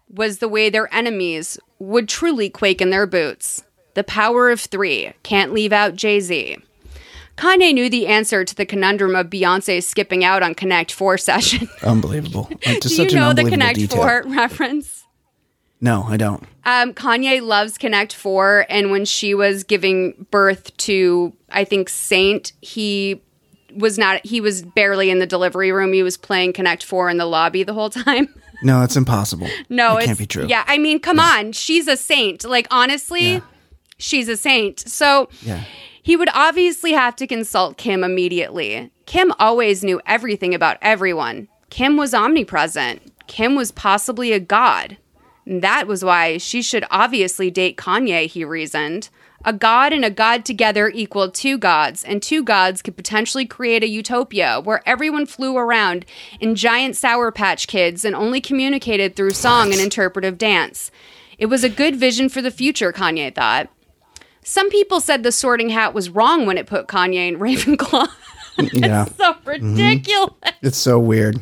was the way their enemies would truly quake in their boots. The power of three can't leave out Jay Z. Kanye knew the answer to the conundrum of Beyonce skipping out on Connect Four session. Unbelievable. Just Do you know the Connect detail. Four reference? No, I don't. Um, Kanye loves Connect Four, and when she was giving birth to, I think Saint, he was not. He was barely in the delivery room. He was playing Connect Four in the lobby the whole time. No, it's impossible. no, it can't be true. Yeah, I mean, come on, she's a saint. Like honestly, she's a saint. So Yeah. he would obviously have to consult Kim immediately. Kim always knew everything about everyone. Kim was omnipresent. Kim was possibly a god. And that was why she should obviously date Kanye, he reasoned. A god and a god together equal two gods, and two gods could potentially create a utopia where everyone flew around in giant Sour Patch Kids and only communicated through song and interpretive dance. It was a good vision for the future, Kanye thought. Some people said the sorting hat was wrong when it put Kanye in Ravenclaw. Yeah. so Mhm. ridiculous. It's so weird.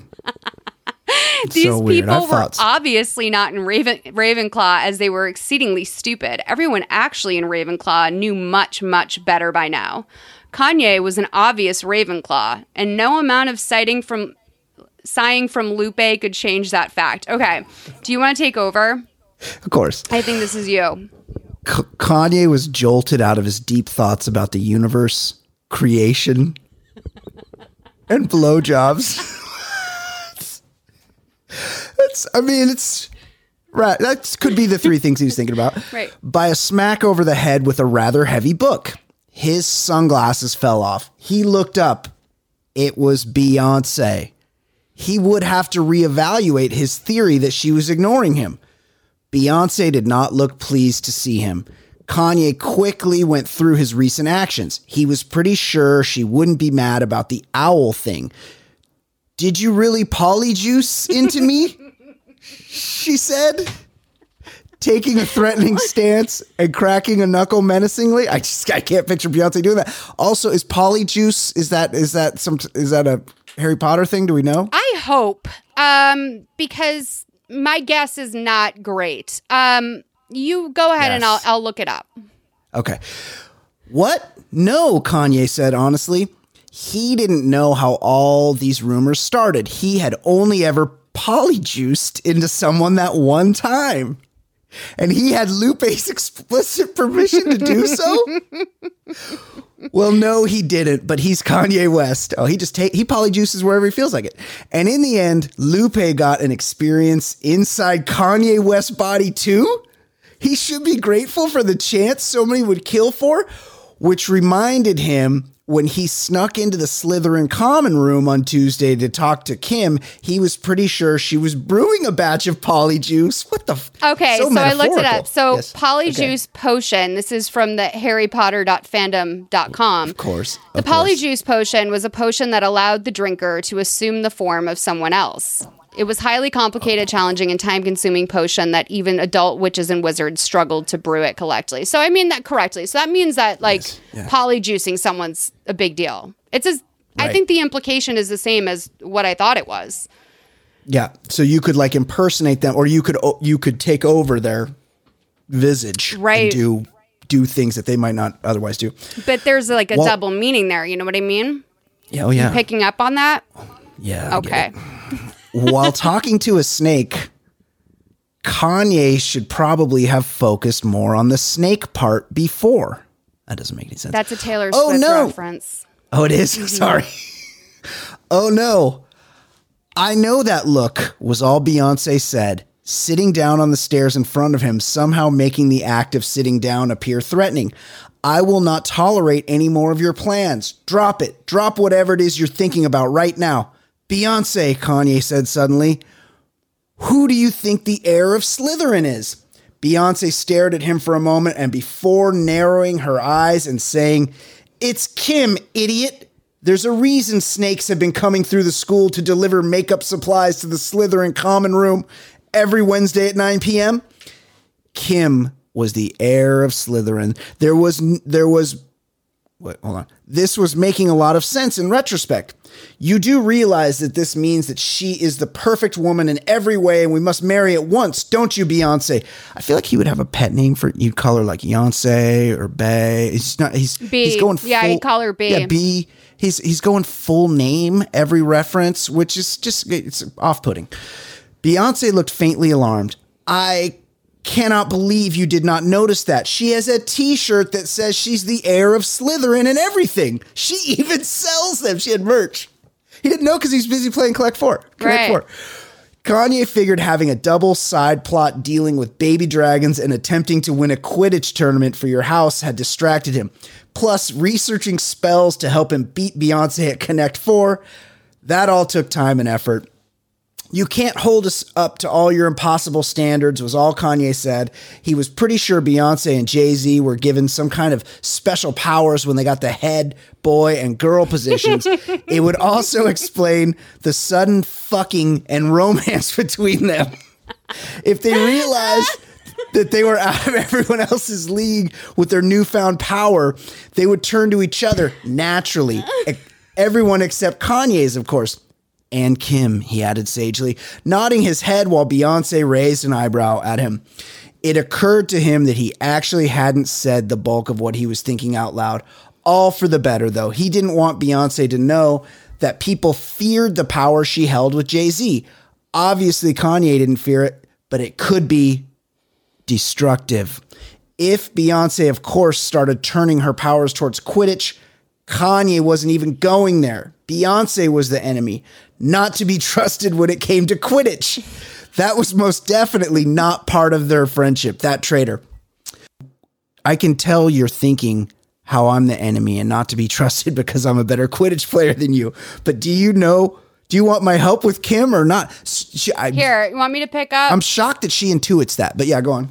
These so people were obviously not in Raven Ravenclaw as they were exceedingly stupid. Everyone actually in Ravenclaw knew much, much better by now. Kanye was an obvious Ravenclaw, and no amount of citing from sighing from Lupe could change that fact. Okay. Do you want to take over? Of course. I think this is you. K- Kanye was jolted out of his deep thoughts about the universe, creation, and blowjobs. That's, I mean, it's right. That could be the three things he was thinking about. Right. By a smack over the head with a rather heavy book. His sunglasses fell off. He looked up. It was Beyonce. He would have to reevaluate his theory that she was ignoring him. Beyonce did not look pleased to see him. Kanye quickly went through his recent actions. He was pretty sure she wouldn't be mad about the owl thing. Did you really polyjuice into me? she said, taking a threatening stance and cracking a knuckle menacingly. I just I can't picture Beyonce doing that. Also, is polyjuice is that is that some is that a Harry Potter thing? Do we know? I hope. Um, because my guess is not great. Um, you go ahead and I'll I'll look it up. Okay. What? No, Kanye said honestly. He didn't know how all these rumors started. He had only ever polyjuiced into someone that one time. And he had Lupe's explicit permission to do so? well, no, he didn't, but he's Kanye West. Oh, he just take he polyjuices wherever he feels like it. And in the end, Lupe got an experience inside Kanye West's body too? He should be grateful for the chance so many would kill for, which reminded him when he snuck into the Slytherin common room on Tuesday to talk to Kim, he was pretty sure she was brewing a batch of polyjuice. What the? F- Okay, so, I looked it up. So Yes. Polyjuice Potion. This is from the HarryPotter.fandom.com. Of course. The of course. Polyjuice Potion was a potion that allowed the drinker to assume the form of someone else. It was highly complicated, oh. challenging, and time-consuming potion that even adult witches and wizards struggled to brew it correctly. So I mean that correctly. So that means that like yeah. polyjuicing someone's a big deal. It's as I think the implication is the same as what I thought it was. Yeah, so you could like impersonate them, or you could o- you could take over their visage, Right. And do do things that they might not otherwise do. But there's like a Well- double meaning there. You know what I mean? Yeah, oh yeah, You picking up on that? yeah. I Okay. While talking to a snake, Kanye should probably have focused more on the snake part before. That doesn't make any sense. That's a Taylor Oh, Swift no. reference. Oh, it is? Mhm. Sorry. oh, no. I know that look was all Beyonce said, sitting down on the stairs in front of him, somehow making the act of sitting down appear threatening. I will not tolerate any more of your plans. Drop it. Drop whatever it is you're thinking about right now. Beyonce, Kanye said suddenly. Who do you think the heir of Slytherin is? Beyonce stared at him for a moment and before narrowing her eyes and saying, It's Kim, idiot. There's a reason snakes have been coming through the school to deliver makeup supplies to the Slytherin common room every Wednesday at 9 p.m. Kim was the heir of Slytherin. There was there was wait, hold on. This was making a lot of sense in retrospect. You do realize that this means that she is the perfect woman in every way, and we must marry at once, don't you, Beyonce? I feel like he would have a pet name for you'd call her like Beyonce or Bay. He's not. He's B. he's going. Yeah, he'd call her B. Yeah, B. He's he's going full name every reference, which is just it's off putting. Beyonce looked faintly alarmed. I cannot believe you did not notice that. She has a t shirt that says she's the heir of Slytherin and everything. She even sells them. She had merch. He didn't know because he's busy playing Collect Four. Connect Right. Four. Kanye figured having a double side plot dealing with baby dragons and attempting to win a Quidditch tournament for your house had distracted him. Plus, researching spells to help him beat Beyonce at Connect Four. That all took time and effort. You can't hold us up to all your impossible standards, was all Kanye said. He was pretty sure Beyonce and Jay Z were given some kind of special powers when they got the head, boy, and girl positions. it would also explain the sudden fucking and romance between them. If they realized that they were out of everyone else's league with their newfound power, they would turn to each other naturally. Everyone except Kanye's, of course. And Kim, he added sagely, nodding his head while Beyonce raised an eyebrow at him. It occurred to him that he actually hadn't said the bulk of what he was thinking out loud. All for the better, though. He didn't want Beyonce to know that people feared the power she held with Jay Z. Obviously, Kanye didn't fear it, but it could be destructive. If Beyonce, of course, started turning her powers towards Quidditch, Kanye wasn't even going there. Beyonce was the enemy, not to be trusted when it came to Quidditch. That was most definitely not part of their friendship, that traitor. I can tell you're thinking how I'm the enemy and not to be trusted because I'm a better Quidditch player than you. But do you know? Do you want my help with Kim or not? She, I, Here, you want me to pick up? I'm shocked that she intuits that. But yeah, go on.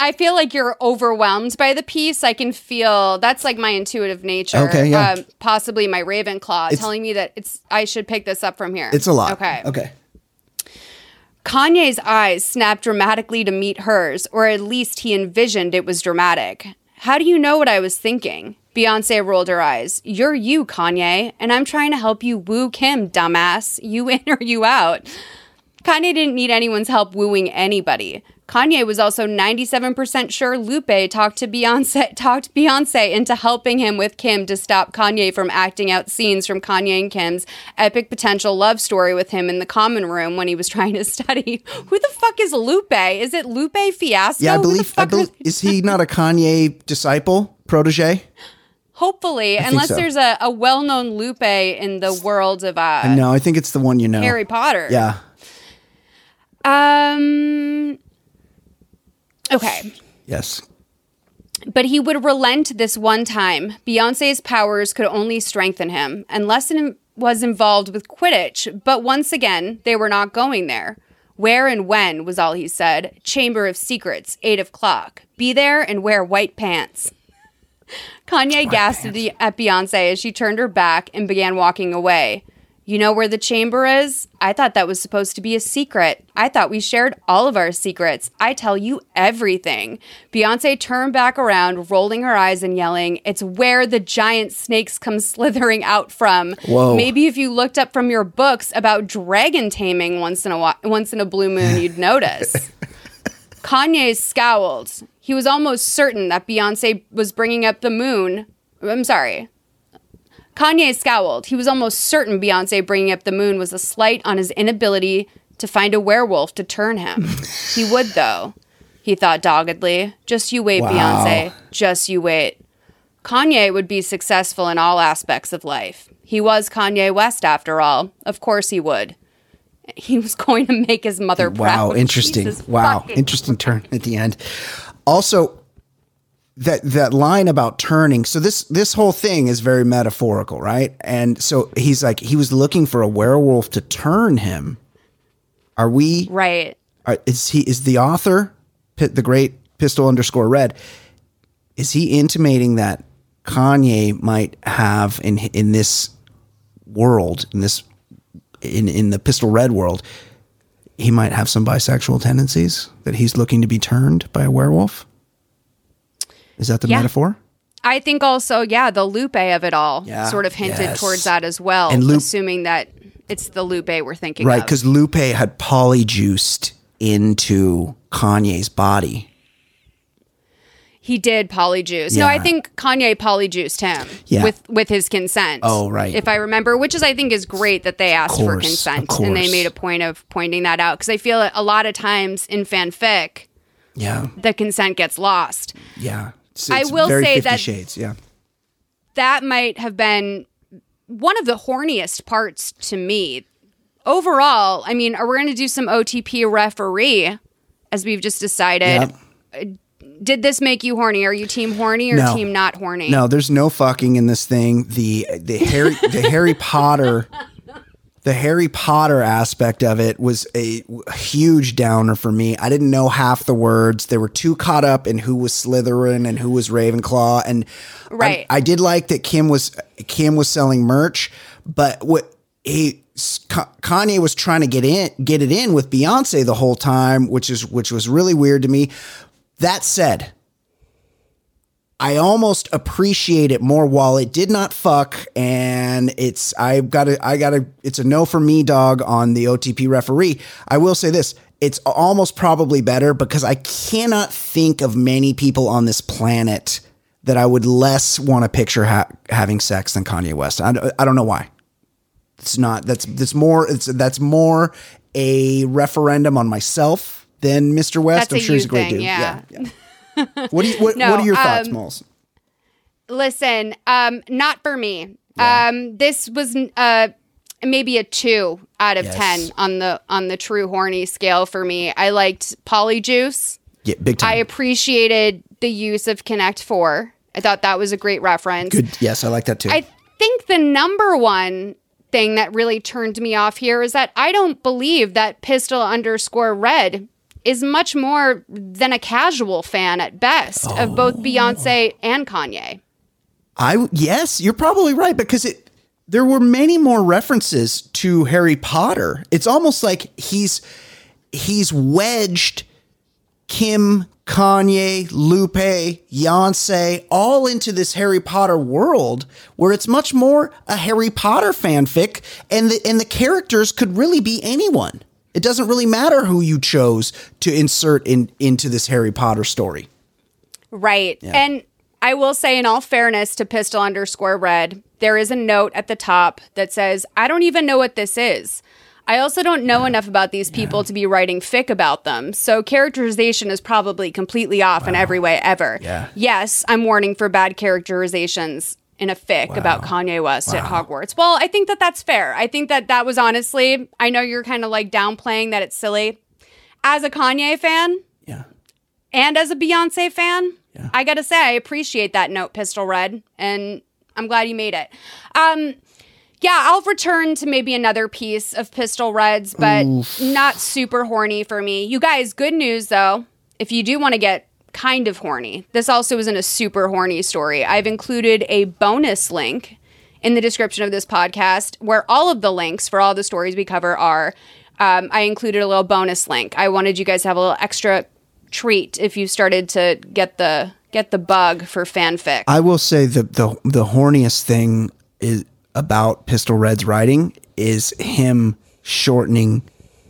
I feel like you're overwhelmed by the piece. I can feel that's like my intuitive nature. Okay, yeah. Um, possibly my Ravenclaw It's- telling me that it's I should pick this up from here. It's a lot. Okay. Okay. Kanye's eyes snapped dramatically to meet hers, or at least he envisioned it was dramatic. How do you know what I was thinking? Beyonce rolled her eyes. You're you, Kanye, and I'm trying to help you woo Kim, dumbass. You in or you out. Kanye didn't need anyone's help wooing anybody. Kanye was also 97% sure Lupe talked to Beyonce talked Beyonce into helping him with Kim to stop Kanye from acting out scenes from Kanye and Kim's epic potential love story with him in the common room when he was trying to study. Who the fuck is Lupe? Is it Lupe Fiasco? Yeah, I believe. I believe is he not a Kanye disciple, protege? Hopefully, I unless so. there's a, a well-known Lupe in the world of uh, no, I think it's the one you know. Harry Potter. Yeah. Um. Okay. Yes. But he would relent this one time. Beyonce's powers could only strengthen him, and Lesson was involved with Quidditch, but once again, they were not going there. Where and when was all he said. Chamber of Secrets, 8 o'clock. Be there and wear white pants. Kanye gasped at the- at Beyonce as she turned her back and began walking away. You know where the chamber is? I thought that was supposed to be a secret. I thought we shared all of our secrets. I tell you everything. Beyonce turned back around, rolling her eyes and yelling, It's where the giant snakes come slithering out from. Whoa. Maybe if you looked up from your books about dragon taming once in a while, once in a blue moon, you'd notice. Kanye scowled. He was almost certain that Beyonce was bringing up the moon. I'm sorry. Kanye scowled. He was almost certain Beyonce bringing up the moon was a slight on his inability to find a werewolf to turn him. he would, though, he thought doggedly. Just you wait, Wow. Beyonce. Just you wait. Kanye would be successful in all aspects of life. He was Kanye West, after all. Of course he would. he was going to make his mother proud. Wow, interesting. Jesus wow, fucking- interesting turn at the end. Also, that that line about turning. So this this whole thing is very metaphorical, right? And so he's like he was looking for a werewolf to turn him. Are we Right. are, is he is the author the great pistol underscore red? Is he intimating that Kanye might have in in this world in this in in the pistol red world? He might have some bisexual tendencies that he's looking to be turned by a werewolf. Is that the Yeah. metaphor? I think also, yeah, the Lupe of it all Yeah. sort of hinted Yes. towards that as well, And Lupe- assuming that it's the Lupe we're thinking of. Right, because Lupe had polyjuiced into Kanye's body. He did polyjuice. No, I think Kanye polyjuiced him Yeah. with with his consent. Oh, right. If I remember, which is I think is great that they asked for course, of consent and they made a point of pointing that out because I feel a lot of times in fanfic Yeah, the consent gets lost. yeah. It's- I will say 50 that- shades. Yeah. That might have been one of the horniest parts to me. Overall, I mean, are we going to do some OTP referee as we've just decided? Uh, did this make you horny? Are you team horny or No. team not horny? No, there's no fucking in this thing. The the Harry the Harry Potter the Harry Potter aspect of it was a huge downer for me. I didn't know half the words. They were too caught up in who was Slytherin and who was Ravenclaw. And I- Right. I, did like that Kim was Kim was selling merch, but what he Kanye was trying to get in get it in with Beyonce the whole time, which is which was really weird to me. That said, I almost appreciate it more while it did not fuck and it's I gotta I gotta it's a no for me dog on the OTP referee. I will say this. It's almost probably better because I cannot think of many people on this planet that I would less want to picture ha- having sex than Kanye West. I, don't- I don't know why. It's not. That's that's more. It's that's more a referendum on myself than Mr. West. That's I'm sure he's a great thing, dude. yeah. What do you what, No, what are your thoughts, um, Moles? Listen, um, not for me. Um, this was uh maybe a two out of Yes. ten on the on the true horny scale for me. I liked Polyjuice. Yeah, big time. I appreciated the use of Connect Four. I thought that was a great reference. Good. Yes, I like that too. I think the number one thing that really turned me off here is that I don't believe that pistol underscore red is much more than a casual fan at best of both Oh. Beyonce and Kanye. I yes, you're probably right because it there were many more references to Harry Potter. It's almost like he's he's wedged Kim, Kanye, Lupe, Beyonce all into this Harry Potter world where it's much more a Harry Potter fanfic and the and the characters could really be anyone. It doesn't really matter who you chose to insert in into this Harry Potter story. Right. And I will say, in all fairness to pistol underscore red, there is a note at the top that says, I don't even know what this is. I also don't know enough about these people to be writing fic about them. So characterization is probably completely off in every way ever. Yeah. Yes, I'm warning for bad characterizations in a fic about Kanye West at Hogwarts. Well, I think that that's fair. I think that that was honestly, I know you're kind of like downplaying that it's silly. As a Kanye fan, yeah. and as a Beyonce fan, yeah. I gotta say I appreciate that note, Pistol Red, and I'm glad you made it. Um, yeah, I'll return to maybe another piece of Pistol Reds, but Oof. not super horny for me. You guys, good news though. If you do want to get kind of horny, this also isn't a super horny story. I've included a bonus link in the description of this podcast where all of the links for all the stories we cover are. Um, I included a little bonus link. I wanted you guys to have a little extra treat if you started to get the get the bug for fanfic. I will say the the the horniest thing is about Pistol Red's writing is him shortening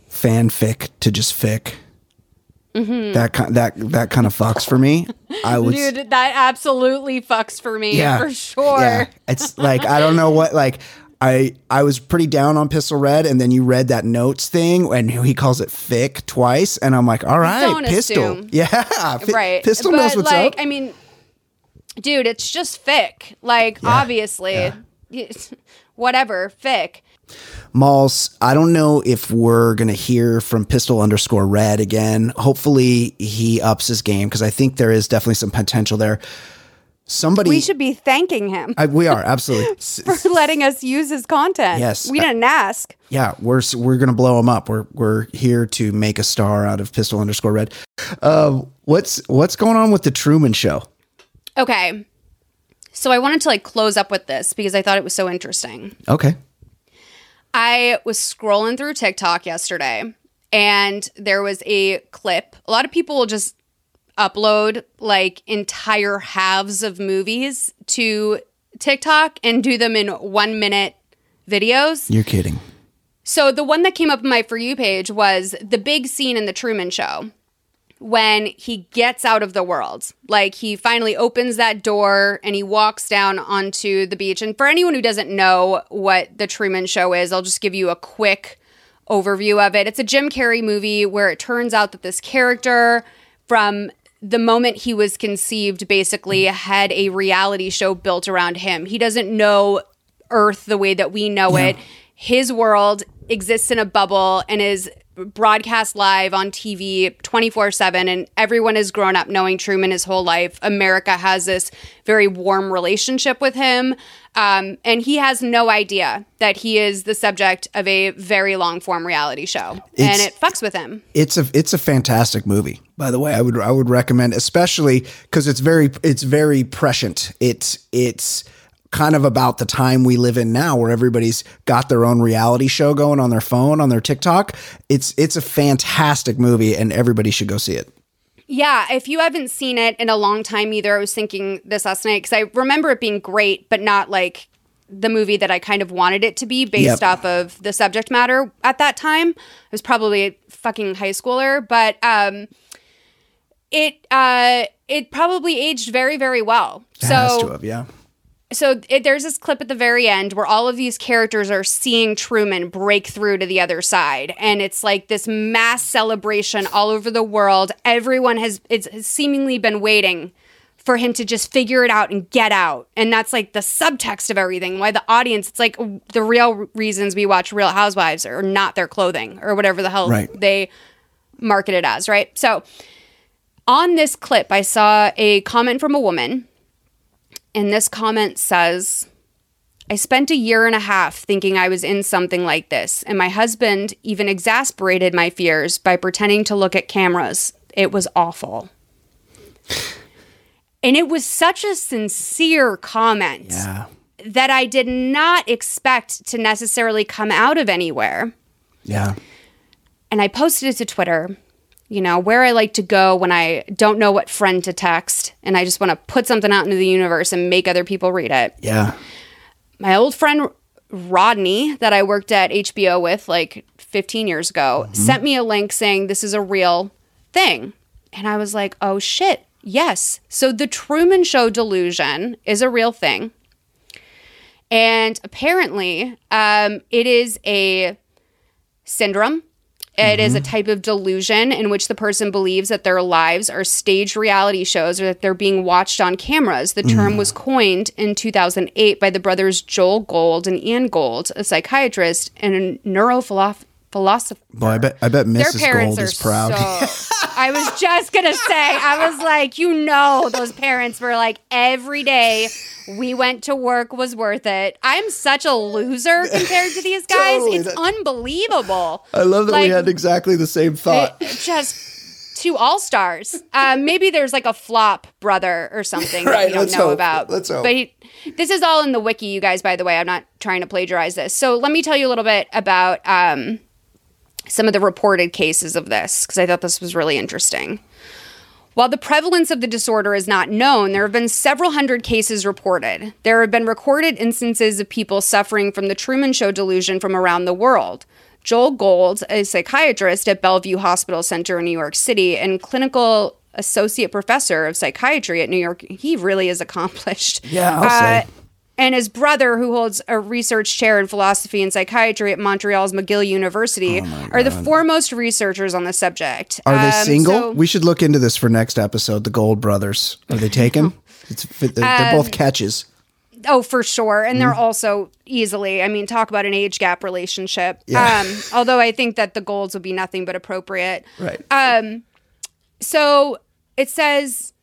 fanfic to just fic. Mhm. That kind that that kind of fucks for me. I would Dude, that absolutely fucks for me Yeah, for sure. Yeah. It's like I don't know what like I I was pretty down on Pistol Red and then you read that notes thing and he calls it fic twice and I'm like, all right, Don't Pistol. assume. Yeah. Fi- right. Pistol but knows what's like, up. I mean, dude, it's just fic. Like, obviously, whatever, fic. Malls, I don't know if we're going to hear from Pistol underscore red again. Hopefully he ups his game because I think there is definitely some potential there. Somebody, we should be thanking him I, we are absolutely. For letting us use his content. Yes. We didn't ask. yeah, we're we're gonna blow him up. We're we're here to make a star out of Pistol underscore red. Uh, what's what's going on with the Truman Show? Okay. So I wanted to like close up with this because I thought it was so interesting. Okay, I was scrolling through TikTok yesterday and there was a clip. A lot of people will just upload like entire halves of movies to TikTok and do them in one minute videos. you're kidding. So the one that came up on my For You page was the big scene in The Truman Show when he gets out of the world. Like he finally opens that door and he walks down onto the beach. And for anyone who doesn't know what The Truman Show is, I'll just give you a quick overview of it. It's a Jim Carrey movie where it turns out that this character from the moment he was conceived basically had a reality show built around him. He doesn't know Earth the way that we know it. His world exists in a bubble and is broadcast live on TV 24 7. And everyone has grown up knowing Truman his whole life. America has this very warm relationship with him. Um, and he has no idea that he is the subject of a very long form reality show. and it fucks with him. It's a it's a fantastic movie. By the way, I would I would recommend, especially because it's very it's very prescient. It's it's kind of about the time we live in now, where everybody's got their own reality show going on their phone, on their TikTok. It's it's a fantastic movie, and everybody should go see it. Yeah, if you haven't seen it in a long time either, I was thinking this last night because I remember it being great, but not like the movie that I kind of wanted it to be based Yep. off of the subject matter at that time. I was probably a fucking high schooler, but um it uh it probably aged very very well. It so has to have, yeah. So it, there's this clip at the very end where all of these characters are seeing Truman break through to the other side, and it's like this mass celebration all over the world. Everyone has it's has seemingly been waiting for him to just figure it out and get out, and that's like the subtext of everything. Why the audience? It's like the real reasons we watch Real Housewives are not their clothing or whatever the hell Right. they market it as, right? So on this clip, I saw a comment from a woman and this comment says, I spent a year and a half thinking I was in something like this, and my husband even exasperated my fears by pretending to look at cameras. It was awful. And it was such a sincere comment Yeah. that I did not expect to necessarily come out of anywhere. Yeah. And I posted it to Twitter, you know, where I like to go when I don't know what friend to text and I just want to put something out into the universe and make other people read it. Yeah. My old friend Rodney, that I worked at HBO with like 15 years ago, sent me a link saying this is a real thing. And I was like, oh shit, yes. So the Truman Show delusion is a real thing. And apparently, um, it is a syndrome. It is a mm-hmm. type of delusion in which the person believes that their lives are staged reality shows or that they're being watched on cameras. The term was mm-hmm. coined in 2008 by the brothers Joel Gold and Ian Gold, a psychiatrist and a neurophilosopher. Boy, I bet I bet Their Mrs. parents Gold are is proud. so. I was just gonna say, I was like, you know, those parents were like, every day we went to work was worth it. I'm such a loser compared to these guys. Totally, It's that- unbelievable. I love that we had exactly the same thought. it- just two all stars. Um, maybe there's like a flop brother or something that Right, we don't know hope. about. Let's hope. But he, this is all in the wiki, you guys. By the way, I'm not trying to plagiarize this. So let me tell you a little bit about um, some of the reported cases of this because I thought this was really interesting. While the prevalence of the disorder is not known, there have been several hundred cases reported. There have been recorded instances of people suffering from the Truman Show delusion from around the world. Joel Gold, a psychiatrist at Bellevue Hospital Center in New York City and clinical associate professor of psychiatry at New York, he really is accomplished. Yeah, I'll Uh, say. And his brother, who holds a research chair in philosophy and psychiatry at Montreal's McGill University, are the foremost researchers on the subject. Are they Um, single? so- we should look into this for next episode. The Gold brothers. Are they taken? It's, they're, they're both Um, catches. Oh, for sure. And they're Mhm. also easily, I mean, talk about an age gap relationship. Yeah. Um, although I think that the Golds would be nothing but appropriate. Right. Um, so it says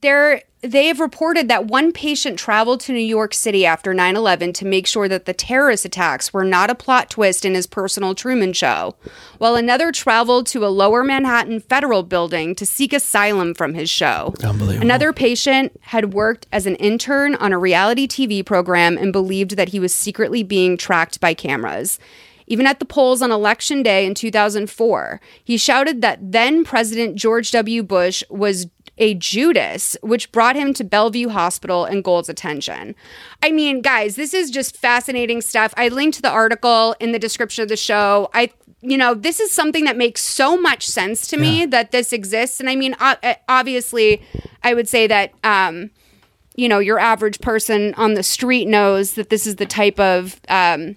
there they have reported that one patient traveled to New York City after 9/11 to make sure that the terrorist attacks were not a plot twist in his personal Truman show, while another traveled to a lower Manhattan federal building to seek asylum from his show. Unbelievable. Another patient had worked as an intern on a reality TV program and believed that he was secretly being tracked by cameras. Even at the polls on election day in 2004, he shouted that then President George W. Bush was a Judas, which brought him to Bellevue Hospital and Gold's attention. I mean, guys, this is just fascinating stuff. I linked the article in the description of the show. I you know, this is something that makes so much sense to me that this exists. And I mean, uh, obviously, I would say that um, you know, your average person on the street knows that this is the type of um,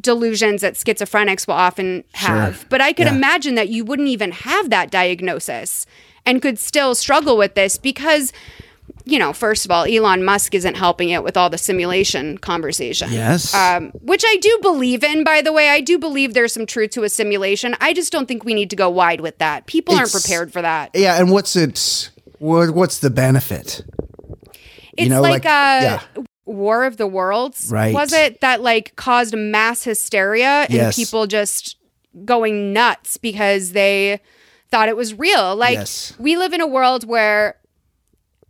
delusions that schizophrenics will often have. Sure. But I could Yeah. imagine that you wouldn't even have that diagnosis and could still struggle with this because, you know, first of all, Elon Musk isn't helping it with all the simulation conversation. Yes. Um, which I do believe in, by the way. I do believe there's some truth to a simulation. I just don't think we need to go wide with that. People aren't prepared for that. Yeah, and what's it? What, what's the benefit? It's know, like, like- uh, yeah. War of the Worlds, Right. Was it that like caused mass hysteria and Yes. people just going nuts because they thought it was real? Like Yes. we live in a world where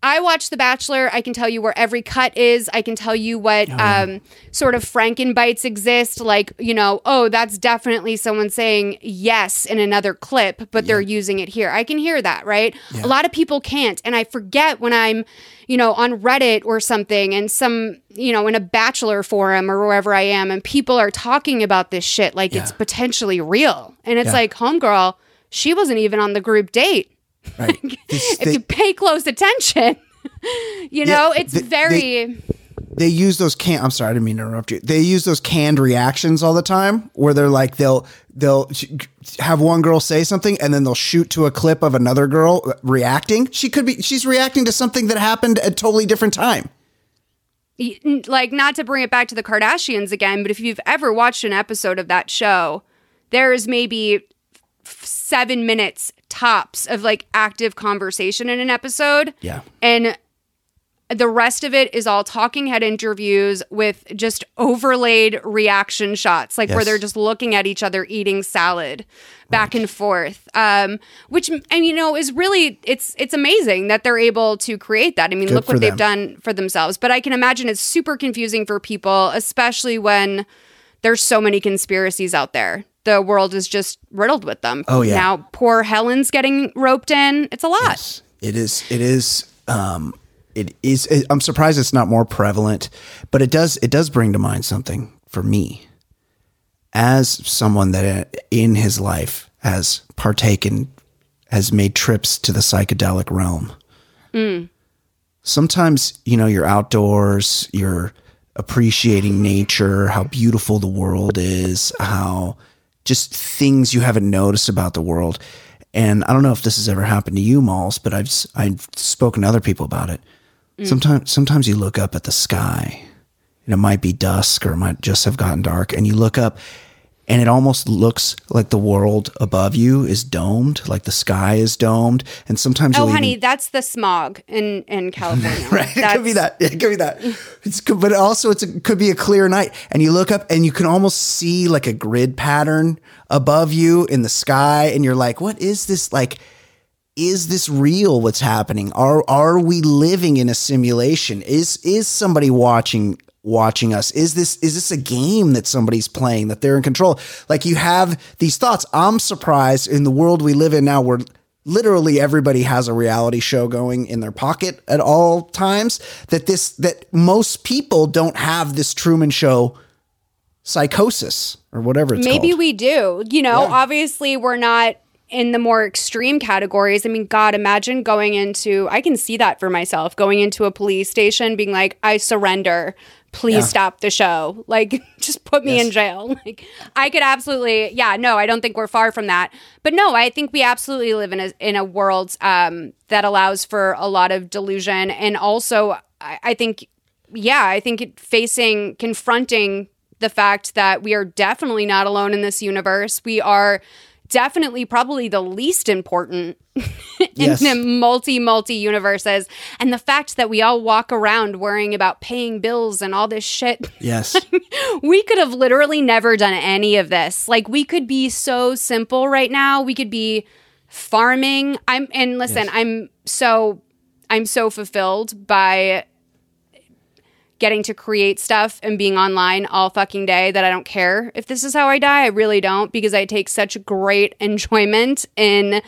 I watch The Bachelor. I can tell you where every cut is. I can tell you what Oh, um, sort of Frankenbites exist. Like, you know, oh, that's definitely someone saying yes in another clip, but they're using it here. I can hear that, right? A lot of people can't. And I forget when I'm, you know, on Reddit or something and some, you know, in a Bachelor forum or wherever I am, and people are talking about this shit like it's potentially real. And it's Yeah. like, homegirl, she wasn't even on the group date Right. If they, you pay close attention, you Yeah, know, it's they- very. they use those can. I'm sorry, I didn't mean to interrupt you. They use those canned reactions all the time, where they're like they'll they'll have one girl say something and then they'll shoot to a clip of another girl reacting. She could be she's reacting to something that happened at a totally different time. like, not to bring it back to the Kardashians again, but if you've ever watched an episode of that show, there is maybe seven minutes tops of like active conversation in an episode. Yeah. And the rest of it is all talking head interviews with just overlaid reaction shots, like where they're just looking at each other eating salad back and forth. Um, which and you know is really it's it's amazing that they're able to create that. I mean, Good look what they've done for themselves. But I can imagine it's super confusing for people, especially when there's so many conspiracies out there. The world is just riddled with them. Oh, yeah. Now poor Helen's getting roped in. It's a lot. Yes. It is. It is. Um, it is. It, I'm surprised it's not more prevalent, but it does. It does bring to mind something for me, as someone that uh, in his life has partaken, has made trips to the psychedelic realm. Mm. Sometimes you know you're outdoors, you're appreciating nature, how beautiful the world is, how just things you haven't noticed about the world. And I don't know if this has ever happened to you, Malls, but I've I've spoken to other people about it. Mm. Sometimes sometimes you look up at the sky, and it might be dusk or it might just have gotten dark, and you look up, and it almost looks like the world above you is domed, like the sky is domed, and sometimes Oh, honey, even- that's the smog in in California. right? It could be that. It could be that. It's but also it's a, could be a clear night, and you look up and you can almost see like a grid pattern above you in the sky, and you're like, "What is this? Like, is this real? What's happening? Are are we living in a simulation? Is is somebody watching?" Watching us is this is this a game that somebody's playing that they're in control like you have these thoughts i'm surprised in the world we live in now where literally everybody has a reality show going in their pocket at all times that this that most people don't have this truman show psychosis or whatever it's Maybe called. we do. You know, obviously we're not in the more extreme categories. I mean, God, imagine going into, I can see that for myself, going into a police station, being like, I surrender. Please Yeah. stop the show. Like, just put me in jail. Like, I could absolutely, yeah, no, I don't think we're far from that. But no, I think we absolutely live in a, in a world um, that allows for a lot of delusion. And also, I, I think yeah, I think it, facing, confronting the fact that we are definitely not alone in this universe. We are definitely probably the least important Yes. in the multi multi universes and the fact that we all walk around worrying about paying bills and all this shit Yes. we could have literally never done any of this like we could be so simple right now we could be farming i'm and listen Yes. i'm so i'm so fulfilled by getting to create stuff and being online all fucking day that I don't care if this is how I die. I really don't because I take such great enjoyment in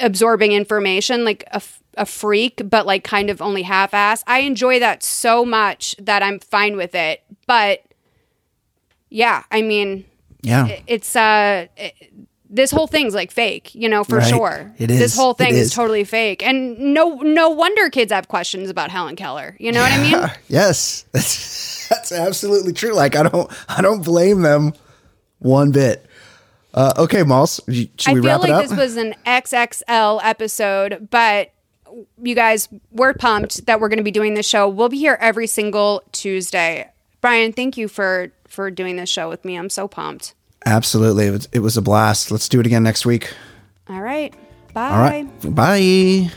absorbing information like a, a freak, but like kind of only half ass. I enjoy that so much that I'm fine with it. But yeah, I mean, Yeah. it's uh it- this whole thing's like fake, you know, for Right. sure. It This whole thing is. is. totally fake. And no no wonder kids have questions about Helen Keller. You know what I mean? yes, that's that's absolutely true. Like I don't I don't blame them one bit. Uh, okay, Moss, should I we feel wrap like it up? this was an XXL episode, but you guys, we're pumped that we're going to be doing this show. We'll be here every single Tuesday. Brian, thank you for for doing this show with me. I'm so pumped. Absolutely, it was, it was a blast. Let's do it again next week. All right. Bye. All right, bye.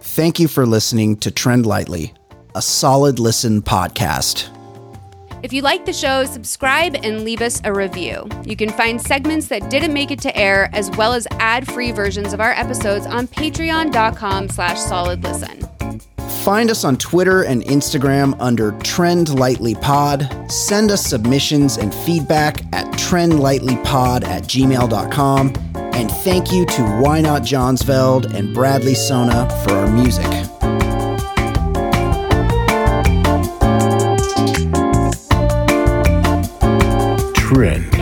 Thank you for listening to Trend Lightly, a solid listen podcast. If you like the show, subscribe and leave us a review. You can find segments that didn't make it to air, as well as ad-free versions of our episodes on patreon.com slash solid listen. Find us on Twitter and Instagram under Trend Lightly Pod. Send us submissions and feedback at trendlightlypod at gmail.com. And thank you to Why Not Johnsveld and Bradley Sona for our music. Trend.